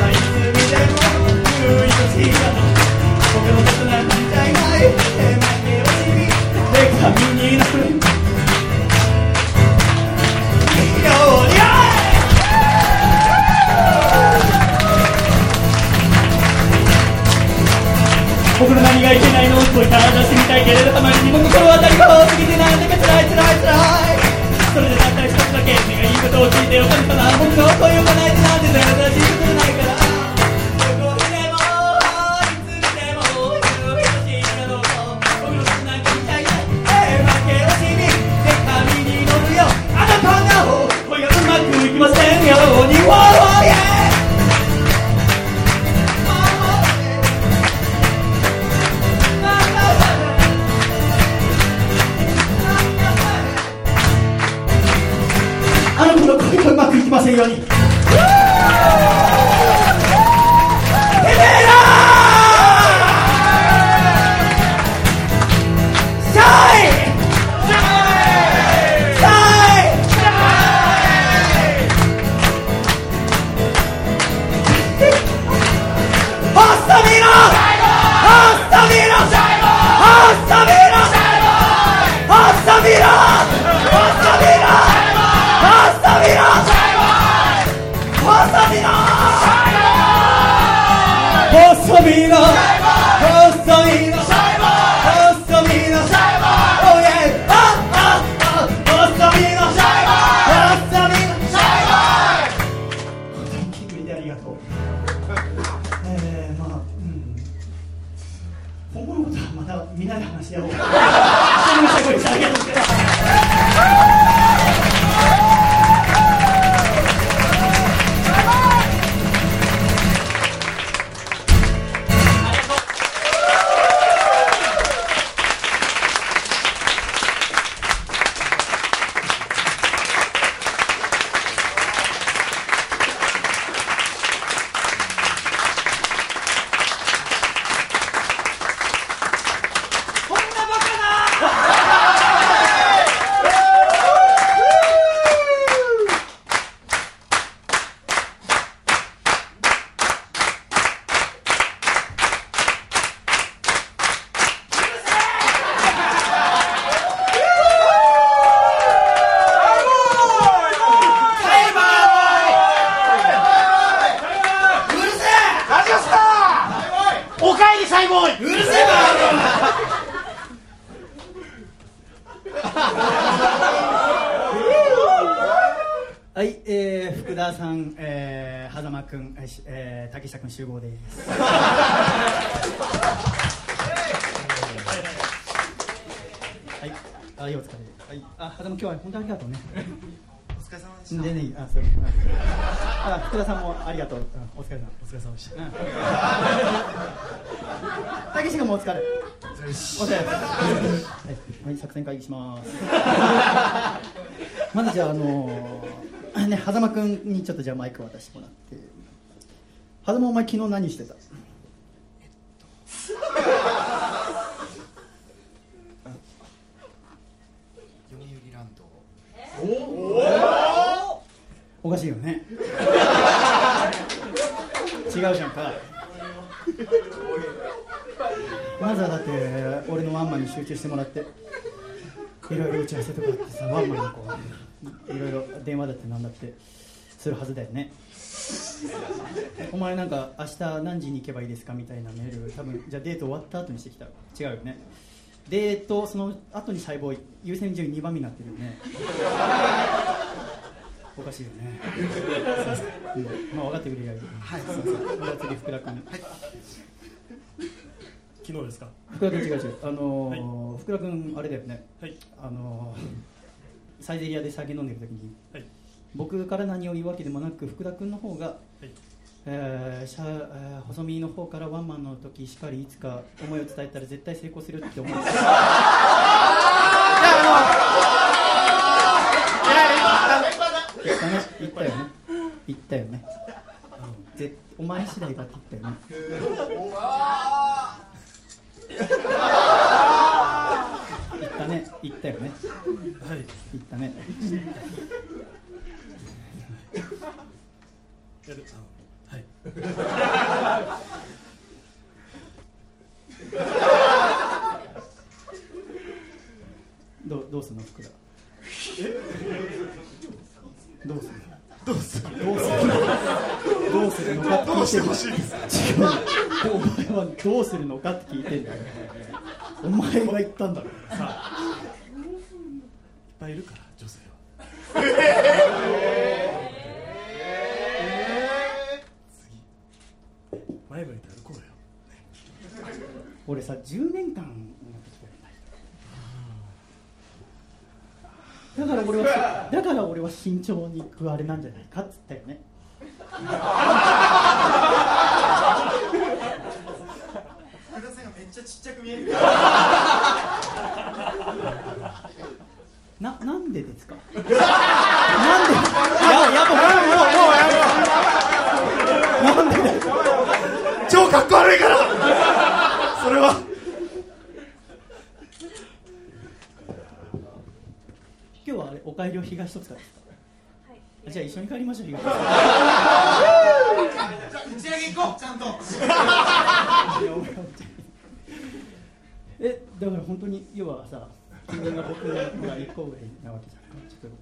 いつ見ても唯一しいだと僕のことなんじゃいない。手負け惜しみ手紙になる。がいけないのといたら出してみたいけれどたまにも心当たりが多すぎてなんだか辛いつらいつらい。それでたった一つだけ願い事を聞いてよかったな。僕の声を叶えてなんて正し様でしたでね、あ、そう。あ、福田さんもありがとう。うんお疲れ様。お疲れ様でした。うん竹下君もお疲れ。お疲れ。はい、はい、作戦会議します。まずじゃあ、あのー、ね、狭間君にちょっとじゃあマイク渡してもらって。狭間お前昨日何してた読売ランドおかしいよね。違うじゃんか。まずはだって俺のワンマンに集中してもらって。いろいろ打ち合わせとかあってさワンマンにこういろいろ電話だってなんだってするはずだよね。お前なんか明日何時に行けばいいですかみたいなメール多分じゃあデート終わった後にしてきた違うよね。デートその後に細胞優先順位2番目になってるよね。おかしいよね。う [laughs] んまあ分かってくれりゃいい。はい、そうそう。じゃあ次福田君。昨日ですか？福田君違う違う。あのー福田君あれだよね。はいあのーサイゼリアで酒飲んでる時に、はい僕から何を言うわけでもなく福田君の方が、はいえーシャえー細身の方からワンマンの時しかりいつか思いを伝えたら絶対成功するって思って言ったね言ったよね。言ったよね。ぜお前前次第だって言ったよね。言ったね。言ったよね。はい言ったね。やるあはい。どうどうすんの福田？どうすんのどうするどうするどうするのかってどうして聞いてんだほしいです違うお前はどうするのかって聞いてんだよ。お前が言ったんだろ。さあいっぱいいるから。女性は。次前向いて歩こうよ俺さ10年間やってきたよだから俺はだから俺は慎重にいくあれなんじゃないかっつったよね。めっちゃちっちゃく見える。ななんでですか？なんで？ややっぱもうもうもうなんで超かっこ悪いから。それは今日はあれお帰りを東戸塚ですか？はい。じゃあ一緒に帰りましょう東戸塚打ち上げ行こうちゃんと。[laughs] えだから本当に要はさ君が僕が一個上なわけじゃないちょっと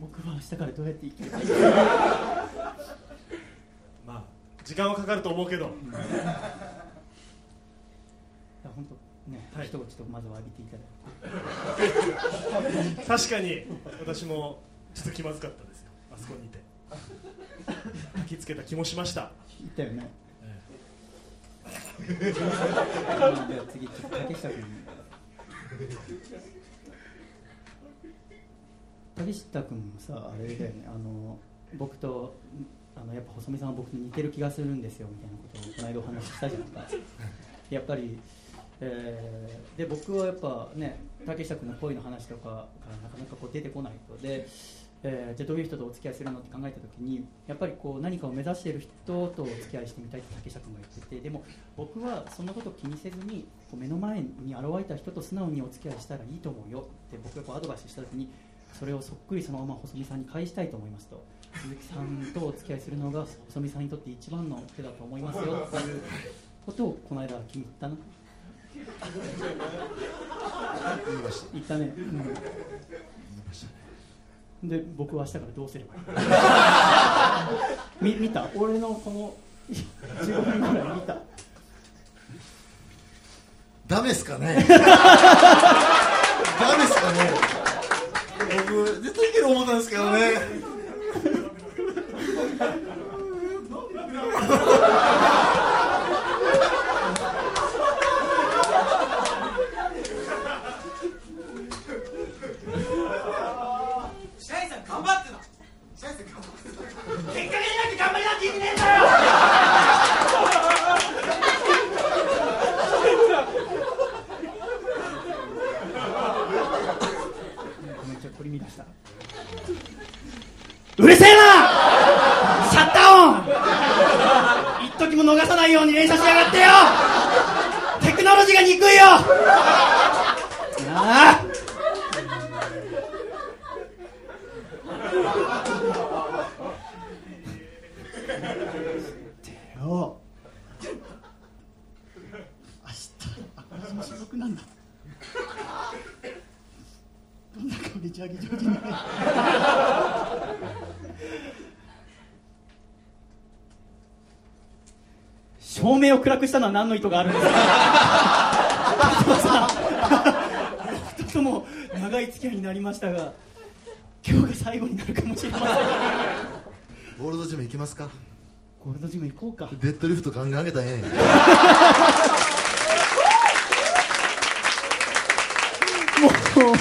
僕は明日からどうやって生きればいいか。[laughs] まあ時間はかかると思うけど。本当ね、はい。一言ちょっとまずは浴びていただいて。確かに。私もちょっと気まずかったですよ。あそこにいて。焚きつけた気もしました、言ったよね。えじゃあ次ちょっと竹下君。竹下君もさあれだよね。あの僕とあのやっぱ細見さんは僕に似てる気がするんですよみたいなことをこの間お話ししたじゃんか。やっぱり、えーで僕はやっぱね竹下君の恋の話とかがなかなかこう出てこないと。で、えーじゃあどういう人とお付き合いするのって考えた時にやっぱりこう何かを目指している人とお付き合いしてみたいって竹下君が言っててでも僕はそんなこと気にせずにこう目の前に現れた人と素直にお付き合いしたらいいと思うよ。って僕がこうアドバイスした時にそれをそっくりそのまま細見さんに返したいと思いますと。鈴木さんとお付き合いするのが細見さんにとって一番の手だと思いますよ。っていうことをこの間君言ったな言いました。言ったね、うん、で僕は明日からどうすればいい？[laughs] み見た。俺のこの15分ぐらい見た。ダメっすかね？[laughs] ダメっすかね？僕絶対いける思ったんですけどね [laughs] 白井さん頑張ってな白井さん頑張ってな結果出なきゃ頑張りなんて意味ねえんだよごめんちょっと取り乱したうるせえなシャッターオン一時も逃さないように連射しやがってよテクノロジーが憎いよああてよ明日明日の収録なんだどんな顔で打ち上げ上手になるしたのは何の意図があるんですか？二つとも長い付き合いになりましたが今日が最後になるかもしれません。ゴールドジム行きますか？ゴールドジム行こうか。デッドリフトガンガン上げたらええね。ん [laughs] もう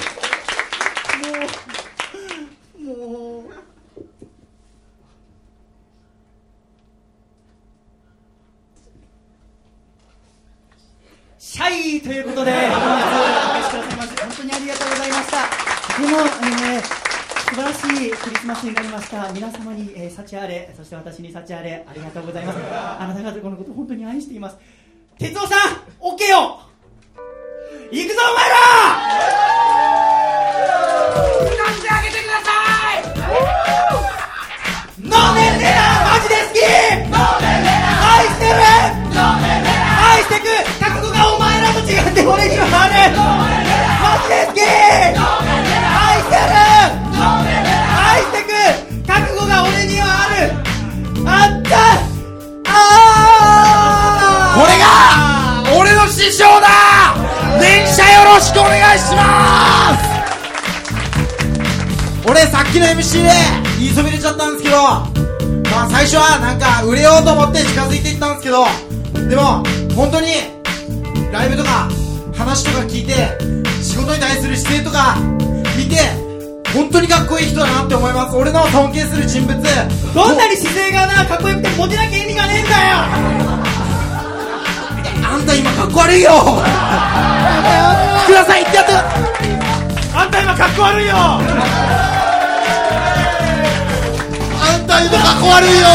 悪いよ。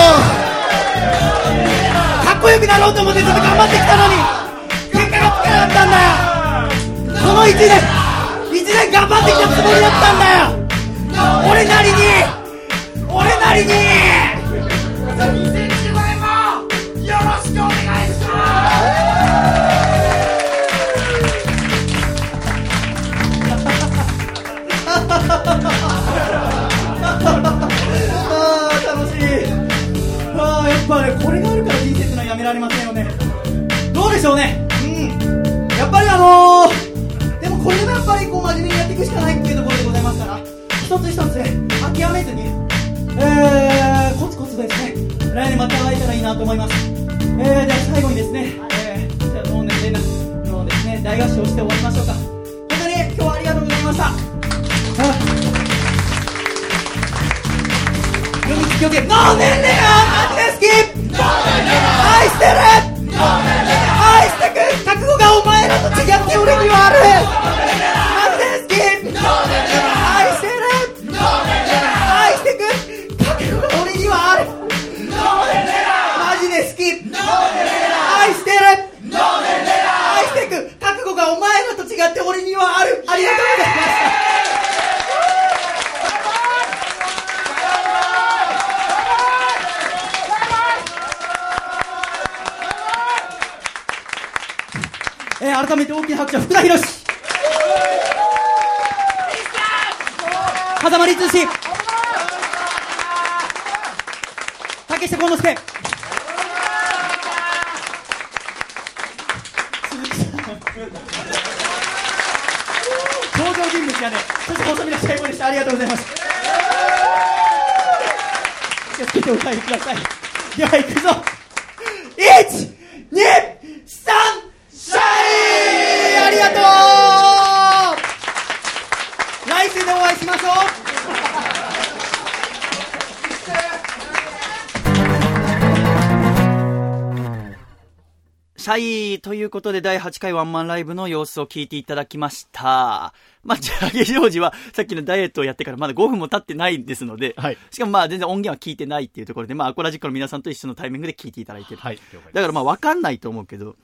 かっこよくなろうと思ってずっと頑張ってきたのに。結果がつかなかったんだよ。この1年1年頑張ってきたつもりだったんだよ。俺なりに俺なりに。生ってのはやめられませんよね。どうでしょうね。うん。やっぱりあのー、でもこれでもやっぱりこう真面目にやっていくしかないっていうところでございますから一つ一つね諦めずにえー、コツコツですね来年また会えたらいいなと思います。えー、では最後にですねえー、じゃあもうねレナのですね大合唱して終わりましょうか。本当に今日はありがとうございました。あ読み聞きをけノーネンレアマジで好き愛してる。愛してく。覚悟がお前らと違って俺にはある。マジで好き愛してる。愛してく。覚悟が俺にはある。マジで好き。愛してる。愛してく。覚悟がお前らと違って俺にはある。ありがとうございましたえー、改めて大きな拍手福田博風間律師。竹下幸之助。登場人物がね。そして細身の最後でした。ありがとうございます。気をつけてお帰りください。では行くぞ。シャイということで第8回ワンマンライブの様子を聞いていただきました。まあ、ジャゲジョージはさっきのダイエットをやってからまだ5分も経ってないですので、はいしかもまあ全然音源は聞いてないっていうところで、まあアコラジックの皆さんと一緒のタイミングで聞いていただいてる。はいだからまあわかんないと思うけど、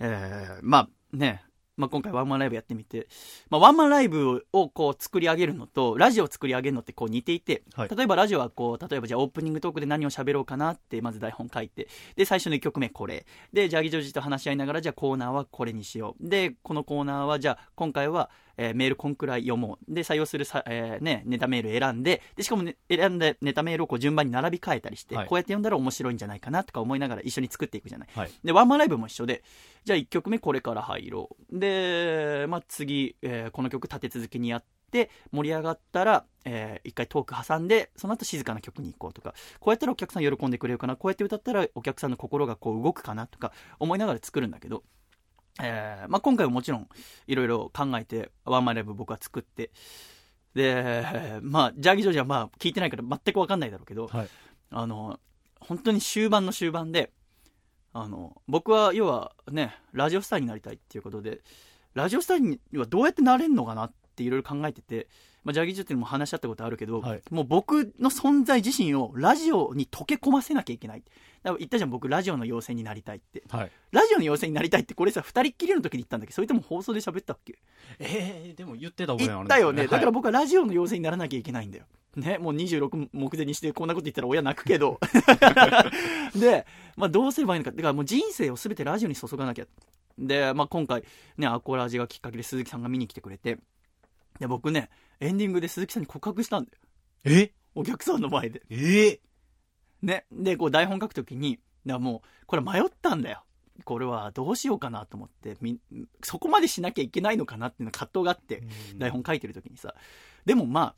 えー、まあね、まあ今回ワンマンライブやってみて、まあワンマンライブをこう作り上げるのと、ラジオを作り上げるのってこう似ていて、はい例えばラジオはこう、例えばじゃあオープニングトークで何を喋ろうかなって、まず台本書いて、で、最初の1曲目これ。で、ジャギジョージと話し合いながら、じゃあコーナーはこれにしよう。で、このコーナーはじゃあ今回は、えーメールこんくらい読もう。で、採用するさ、えーね、ネタメール選んで、で、しかも、ね、選んでネタメールをこう順番に並び替えたりして、はいこうやって読んだら面白いんじゃないかなとか思いながら一緒に作っていくじゃない。はいで、ワンマンライブも一緒で、じゃあ1曲目これから入ろう。で、まあ、次、えーこの曲立て続けにやって、盛り上がったら、えー一回トーク挟んで、その後静かな曲に行こうとか、こうやったらお客さん喜んでくれるかな、こうやって歌ったらお客さんの心がこう動くかなとか思いながら作るんだけど、えーまあ、今回はもちろんいろいろ考えてワンマンライブ僕は作ってでまあジャーギージョージはまあ聞いてないから全く分かんないだろうけど、はい。あの本当に終盤の終盤であの僕は要はねラジオスターになりたいっていうことでラジオスターにはどうやってなれるのかなっっていろいろ考えてて、まあ、ジャギージュっていうのも話し合ったことあるけど、はいもう僕の存在自身をラジオに溶け込ませなきゃいけない。だから言ったじゃん、僕ラジオの妖精になりたいって。はい。ラジオの妖精になりたいってこれさ、二人っきりの時に言ったんだっけ？ど、それとも放送で喋ったっけ？えー、でも言ってた覚えあるん言ったよね。だから僕僕はラジオの妖精にならなきゃいけないんだよ。ね、もう26目前にしてこんなこと言ったら親泣くけど。[laughs] で、まあどうすればいいのか。だからもう人生を全てラジオに注がなきゃ。で、まあ今回ね、アコラジがきっかけで鈴木さんが見に来てくれて、で、僕ね、エンディングで鈴木さんに告白したんだよ。え？お客さんの前で。え？ね。で、こう台本書くときに、だもう、これ迷ったんだよ。これはどうしようかなと思って、みそこまでしなきゃいけないのかなっていうの葛藤があって、台本書いてる時にさでもま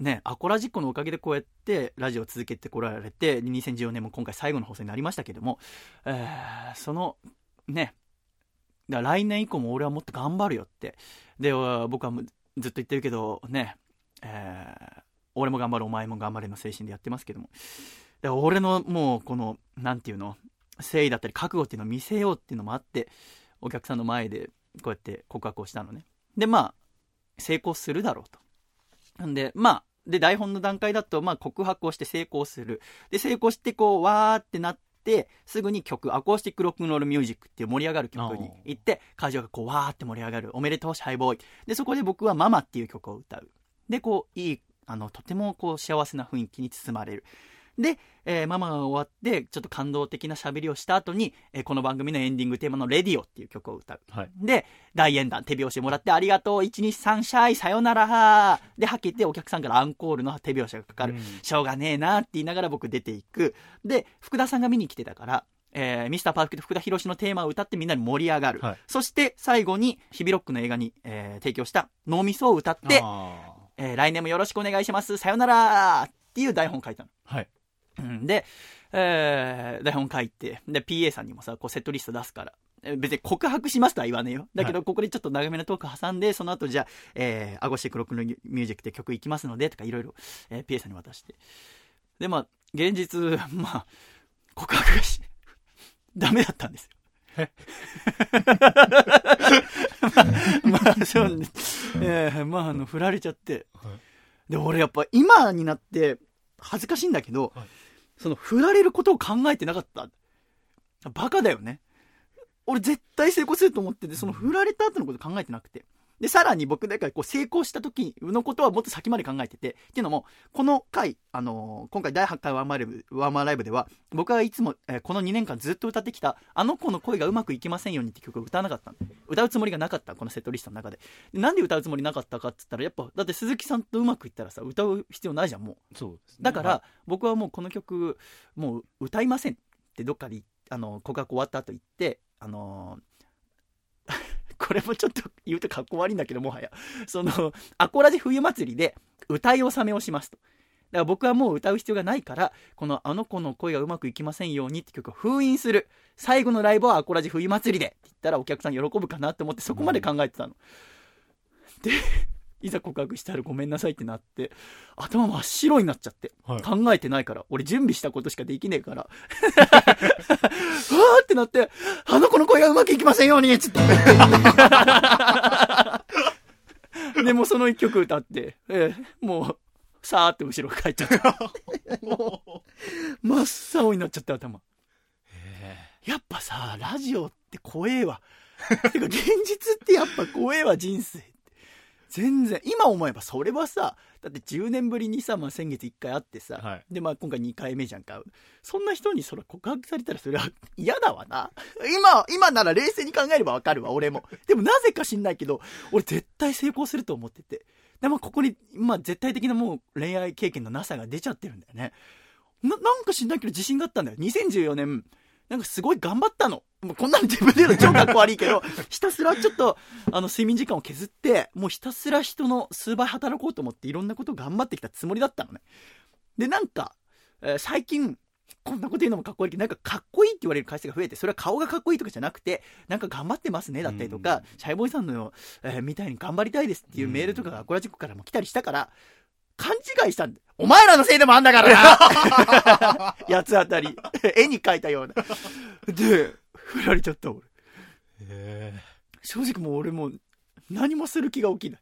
あねアコラジッコのおかげでこうやってラジオを続けてこられて2014年も今回最後の放送になりましたけども、えーそのね来年以降も俺はもっと頑張るよってでお僕はずっと言ってるけどね、えー俺も頑張るお前も頑張れの精神でやってますけども。で俺のもうこのなんていうの誠意だったり覚悟っていうのを見せようっていうのもあってお客さんの前でこうやって告白をしたのね。でまあ成功するだろうと。なんでまあで台本の段階だとまあ告白をして成功する。で成功してこうわーってなってすぐに曲アコースティックロックンロールミュージックっていう盛り上がる曲に行って会場がこうわーって盛り上がる。おめでとうシャイボーイ。でそこで僕はママっていう曲を歌う。でこういいあのとてもこう幸せな雰囲気に包まれるで、えーママが終わってちょっと感動的な喋りをした後に、えーこの番組のエンディングテーマの「レディオ」っていう曲を歌うはい。で、大演談、手拍子もらって、ありがとう、123シャイ、さよならで、はけて、お客さんからアンコールの手拍子がかかる。うんしょうがねえなって言いながら僕出ていく。で、福田さんが見に来てたから、えーミスターパーフェクト福田博のテーマを歌ってみんなに盛り上がる。はいそして、最後に、ヒビロックの映画に、えー提供した脳みそを歌って、あえー来年もよろしくお願いします。さよならっていう台本書いたの。ーはい。うんで、えー台本書いて、で、PA さんにもさ、こうセットリスト出すから。え別に告白しますとは言わねえよ。だけど、ここでちょっと長めのトーク挟んで、その後じゃあ、えー、アゴシックロックのミュージックって曲いきますので、とかいろいろ、えー PA さんに渡して。で、まあ、現実、[laughs] まあ、告白がし、ダメだったんですよ。[laughs] まあ、そうね。えーまあ、あの、振られちゃって。で、俺やっぱ今になって、恥ずかしいんだけど、はいその、振られることを考えてなかった。バカだよね。俺絶対成功すると思ってて、その振られた後のこと考えてなくて。で、さらに僕だからこう成功した時のことはもっと先まで考えてて、っていうのも、この回、あのー今回第8回ワンマンライブ、ワンマンライブでは、僕はいつも、えーこの2年間ずっと歌ってきた、あの子の声がうまくいきませんようにって曲を歌わなかったの歌うつもりがなかった、このセットリストの中で。でなんで歌うつもりなかったかって言ったら、やっぱ、だって鈴木さんとうまくいったらさ、歌う必要ないじゃん、もう。そうですね。だから、は僕はもうこの曲もう歌いませんってどっかであの告白終わった後言ってあのーこれもちょっと言うとかっこ悪いんだけどもはや。そのアコラジ冬祭りで歌い納めをしますと。だから僕はもう歌う必要がないからこの「あの子の声がうまくいきませんように」って曲を封印する。最後のライブはアコラジ冬祭りでって言ったらお客さん喜ぶかなって思ってそこまで考えてたの、でいざ告白したらごめんなさいってなって頭真っ白になっちゃって、はい。考えてないから俺準備したことしかできねえから。[laughs] うわーってなってあの子の声がうまくいきませんようにっつって。[laughs] でもうその一曲歌って、ええもうさーって後ろ帰っちゃった。[laughs] もう真っ青になっちゃって頭。やっぱさラジオって怖えわ。てか現実ってやっぱ怖えわ人生全然今思えばそれはさだって10年ぶりにさ、まあ、先月1回会ってさ、はい。で、まあ、今回2回目じゃんか。そんな人にそれ告白されたらそれは [laughs] 嫌だわな。今今なら冷静に考えればわかるわ俺も。でもなぜか知んないけど俺絶対成功すると思ってて。でもここに、まあ、絶対的なもう恋愛経験のなさが出ちゃってるんだよね。ななんか知んないけど自信があったんだよ。2014年なんかすごい頑張ったの。もうこんなの自分で言うの超かっこ悪いけど、[laughs] ひたすらちょっと、あの、睡眠時間を削って、もうひたすら人の数倍働こうと思っていろんなことを頑張ってきたつもりだったのね。で、なんか、えー最近、こんなこと言うのもかっこいいけど、なんかかっこいいって言われる回数が増えて、それは顔がかっこいいとかじゃなくて、なんか頑張ってますねだったりとか、シャイボーイさんのよ、えーみたいに頑張りたいですっていうメールとかがアコラジックからも来たりしたから、勘違いしたんだ。お前らのせいでもあんだからな [laughs] 八つ当たり。[laughs] 絵に描いたような。で、振られちゃった俺。正直もう俺も、何もする気が起きない。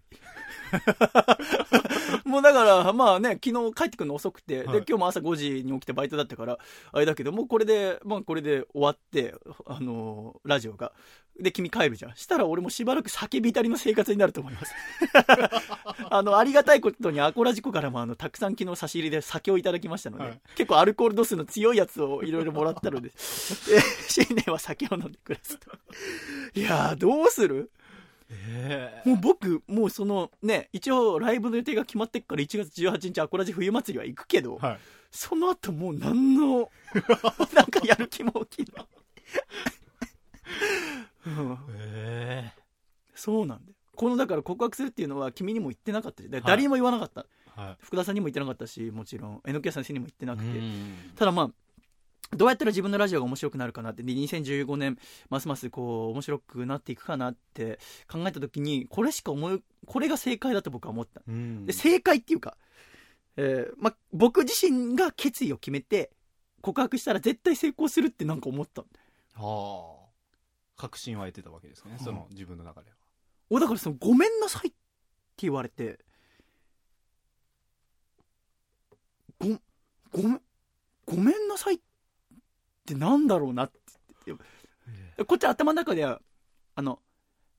[laughs] もうだから、まあね、昨日帰ってくるの遅くて、はいで、今日も朝5時に起きてバイトだったから、あれだけど、もうこれで、まあこれで終わって、あのーラジオが。で、君帰るじゃん。したら俺もしばらく叫びたりの生活になると思います。[laughs] あの、ありがたいことにアコラジコからもあの、たくさん昨日差し入れで酒をいただきましたので、はい結構アルコール度数の強いやつをいろいろもらったので、え [laughs] 新年は酒を飲んで暮らすと。いやー、どうする？えもう僕、もうそのね、一応ライブの予定が決まってっから1月18日アコラジ冬祭りは行くけど、はいその後もう何の、[laughs] なんかやる気も起きない。うんえそうなんだよ。このだから告白するっていうのは君にも言ってなかったし、誰にも言わなかった。は福田さんにも言ってなかったし、もちろん、えのきや先生にも言ってなくいて。うんただまあ、どうやったら自分のラジオが面白くなるかなって、で、2015年、ますますこう、面白くなっていくかなって考えたときに、これしか思い、これが正解だと僕は思った。うん。で、正解っていうか、えーまあ、僕自身が決意を決めて、告白したら絶対成功するってなんか思った。はあ。確信は得てたわけですね、その自分の中では。お、だからその、ごめんなさいって言われて、ご、ごめん、ごめんなさいってなんだろうなって。こっち頭の中では、あの、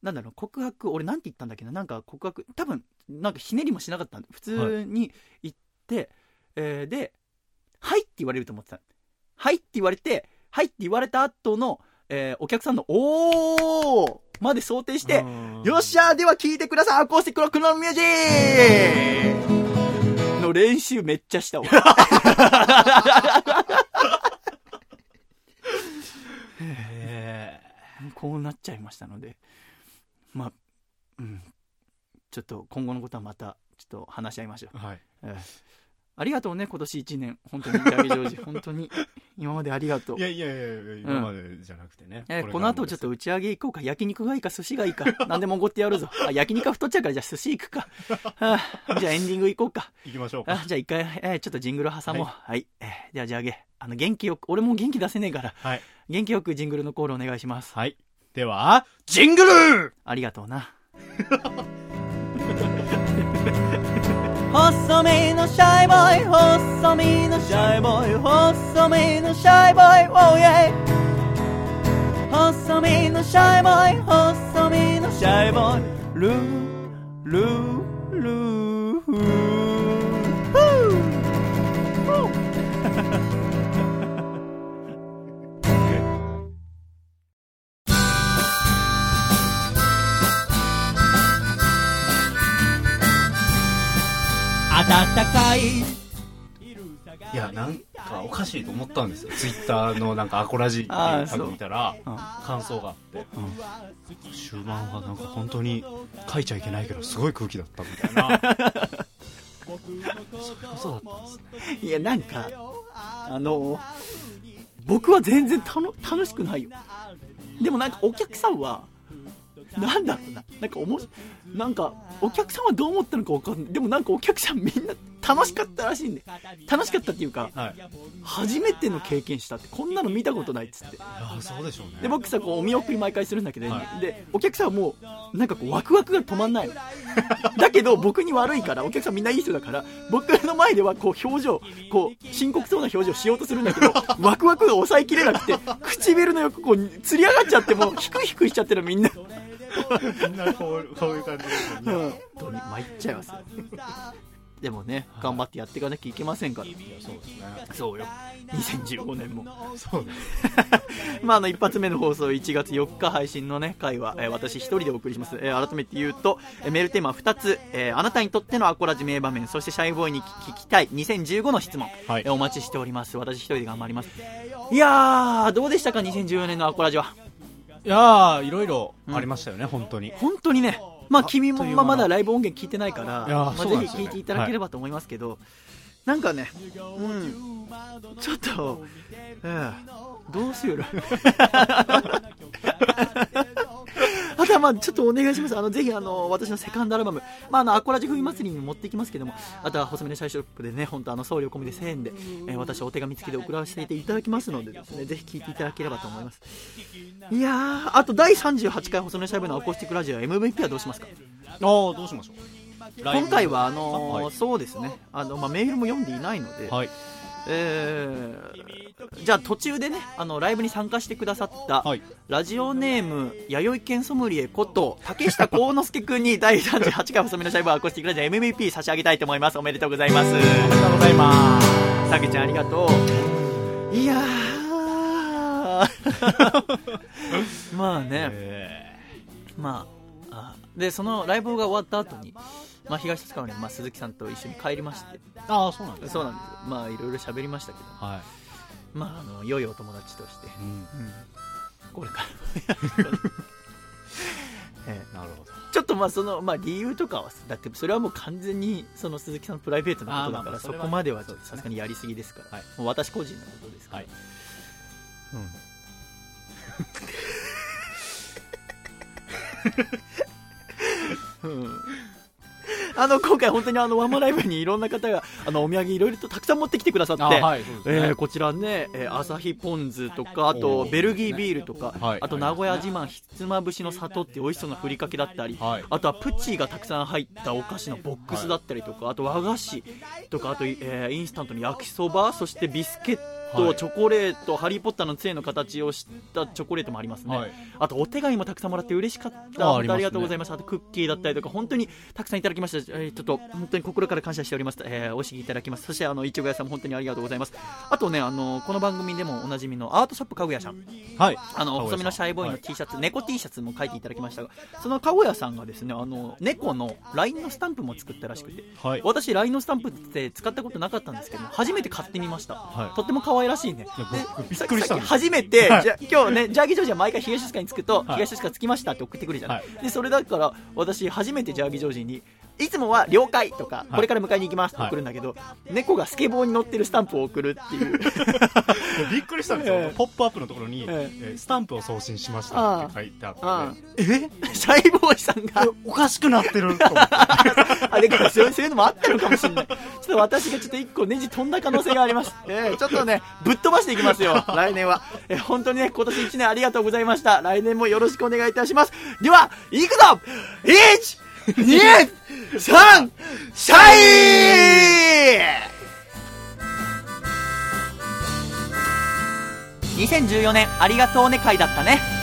なんだろう、告白、俺なんて言ったんだっけな、なんか告白、多分、なんかひねりもしなかった。普通に言って、えーで、はいって言われると思ってた。はいって言われて、はいって言われた後の、えーお客さんの、おーまで想定して、よっしゃーでは聞いてくださいアコースティックロックのミュージックの練習めっちゃしたわ。[laughs] えこうなっちゃいましたので、まあ、うん、ちょっと今後のことはまた、ちょっと話し合いましょう。はい。えーありがとうね、今年1年。本当に、ジャギジョージ。[laughs] 本当に、今までありがとうい。やいやいやいや今までじゃなくてね、えーれからこの後ちょっと打ち上げ行こうか。焼肉がいいか、寿司がいいか。何でもおごってやるぞ。[laughs] あ、焼肉は太っちゃうから、じゃあ寿司行くか。はあじゃあエンディング行こうか。行きましょうかあじゃあ一回、えーちょっとジングル挟もう。はい。えーじゃあ、じゃあげ。あの、元気よく、俺も元気出せねえから、はい元気よくジングルのコールお願いします。はいではジングルありがとうな。[laughs] 細身のシャイボーイ、細身のシャイボーイ、細身のシャイボーイ、oh yeah. 細身のシャイボーイ、細身のシャイボーイ、ルー、ルー、ルー、暖かい。いやなんかおかしいと思ったんですよ。ツイッターのなんかアコラジっていうタグ見たらう。ん感想があって、終盤はなんか本当に書いちゃいけないけどすごい空気だったみたいな。そうだったんですね。いや、なんか、あの、僕は全然たの楽しくないよ。でもなんかお客さんは、[laughs] なんだろうな。なんかおも、なんか、お客さんはどう思ったのかわかんない。でもなんかお客さんみんな楽しかったらしいんで。楽しかったっていうか、はい初めての経験したって、こんなの見たことないっつって。そうでしょうねで、僕さ、こう、お見送り毎回するんだけど、はで、お客さんはもう、なんかこう、ワクワクが止まんないの。[laughs] だけど、僕に悪いから、お客さんみんないい人だから、僕の前では、こう、表情、こう、深刻そうな表情しようとするんだけど、[laughs] ワクワクが抑えきれなくて、唇の横、こう、つり上がっちゃって、もう、ヒクヒクしちゃってるみんな。[laughs] みんなこうこういう感じですよね本当に参っちゃいますよ。でもね、頑張ってやっていかなきゃいけませんから。そうですねそうよ。2015年も。そうです [laughs] まあ、あの、一発目の放送、1月4日配信のね、回は、えー私一人でお送りします。えー改めて言うと、えーメールテーマは2つ、えーあなたにとってのアコラジ名場面、そしてシャイボーイに聞きたい2015の質問、はいえーお待ちしております。私一人で頑張ります。いやー、どうでしたか、2014年のアコラジは。いやーいろいろありましたよね、本当に本当にね、まあ、君もまだライブ音源聞いてないから、まあ、ぜひ聞いていただければと思いますけど、なんかね、うん、ちょっと、うん、どうしよう。[laughs] まあちょっとお願いします。あの、ぜひ、あの、私のセカンドアルバム、まああの、アコラジ冬祭りにも持っていきますけども、あとは、細身のシャイショップでね、本当あの、送料込みで1000円で、えー私お手紙付きで送らせていただきますのでですね、ぜひ聴いていただければと思います。いやー、あと第38回細身のシャイブのアコースティックラジオ MVP はどうしますか？ああどうしましょう。今回はあのーはい。そうですね。あの、まあ、メールも読んでいないので、はい。えーじゃあ途中でねあのライブに参加してくださった、はい。ラジオネーム弥生県ソムリエこと竹下幸之助君に第38回細身のシャイブアコースティックラジオ MVP 差し上げたいと思います。おめでとうございます。おめでとうございます。竹ちゃんありがとう。いやー。[laughs] まあね、まああでそのライブが終わった後にまあ、東立川に、まあ、鈴木さんと一緒に帰りまして。ああそうなんですそうなんです。よまあいろいろ喋りましたけど。はいまああの良いお友達として、これから。[laughs] ええ。なるほど。ちょっとまあその、まあ、理由とかはだってそれはもう完全にその鈴木さんのプライベートなことだからそこまではさすがにやりすぎですから、はい。もう私個人のことですから、はい。うん。[laughs] うん [laughs] あの今回本当にあのワンマンライブにいろんな方があのお土産いろいろとたくさん持ってきてくださって、あはいね。えーこちらね、えー、朝日ポン酢とかあとベルギービールとか、はいあと名古屋自慢ひつまぶしの里って美味しそうなふりかけだったり、はい。あとはプチがたくさん入ったお菓子のボックスだったりとか、あと和菓子とかあと、えーインスタントの焼きそばそしてビスケット、はい。チョコレートハリー・ポッターの杖の形をしたチョコレートもありますね、はい。あとお手紙もたくさんもらって嬉しかったあ本当ありがとうございまますあとクッキーだったりとか本当にたくさんいただきました、えーちょっと本当に心から感謝しております、えー、おいしいいただきます。そしてあのいちご屋さんも本当にありがとうございます。あとねあのこの番組でもおなじみのアートショップかぐやさん。はい。あの細身のシャイボーイのはい。T シャツ、猫 T シャツも書いていただきました。がそのかごやさんがですねあの猫の LINE のスタンプも作ったらしくて。はい。私 LINE のスタンプって使ったことなかったんですけど初めて買ってみました、はい。とっても可愛らしいね。びっくりした初めて、はい。じゃ今日ねジャーギージョージは毎回東静かに着くと、はい。東静か着きましたって送ってくるじゃない、はでそれだから私初めてジャーギージョージにいつもは了解とか、これから迎えに行きますって送るんだけど、猫がスケボーに乗ってるスタンプを送るっていう。[laughs] びっくりしたんですよ、ええ。ポップアップのところに、ええ。ースタンプを送信しましたって書いてあって、えシャイボーイさんが。おかしくなってると思って。[laughs] あ、でかそういうそういうのもあったのかもしれない。ちょっと私がちょっと一個ネジ飛んだ可能性があります。[laughs] えーちょっとね、ぶっ飛ばしていきますよ、来年は。えー本当にね、今年1年ありがとうございました。来年もよろしくお願いいたします。では、行くぞ !1、2、3、シャイ2014年ありがとうね会だったね。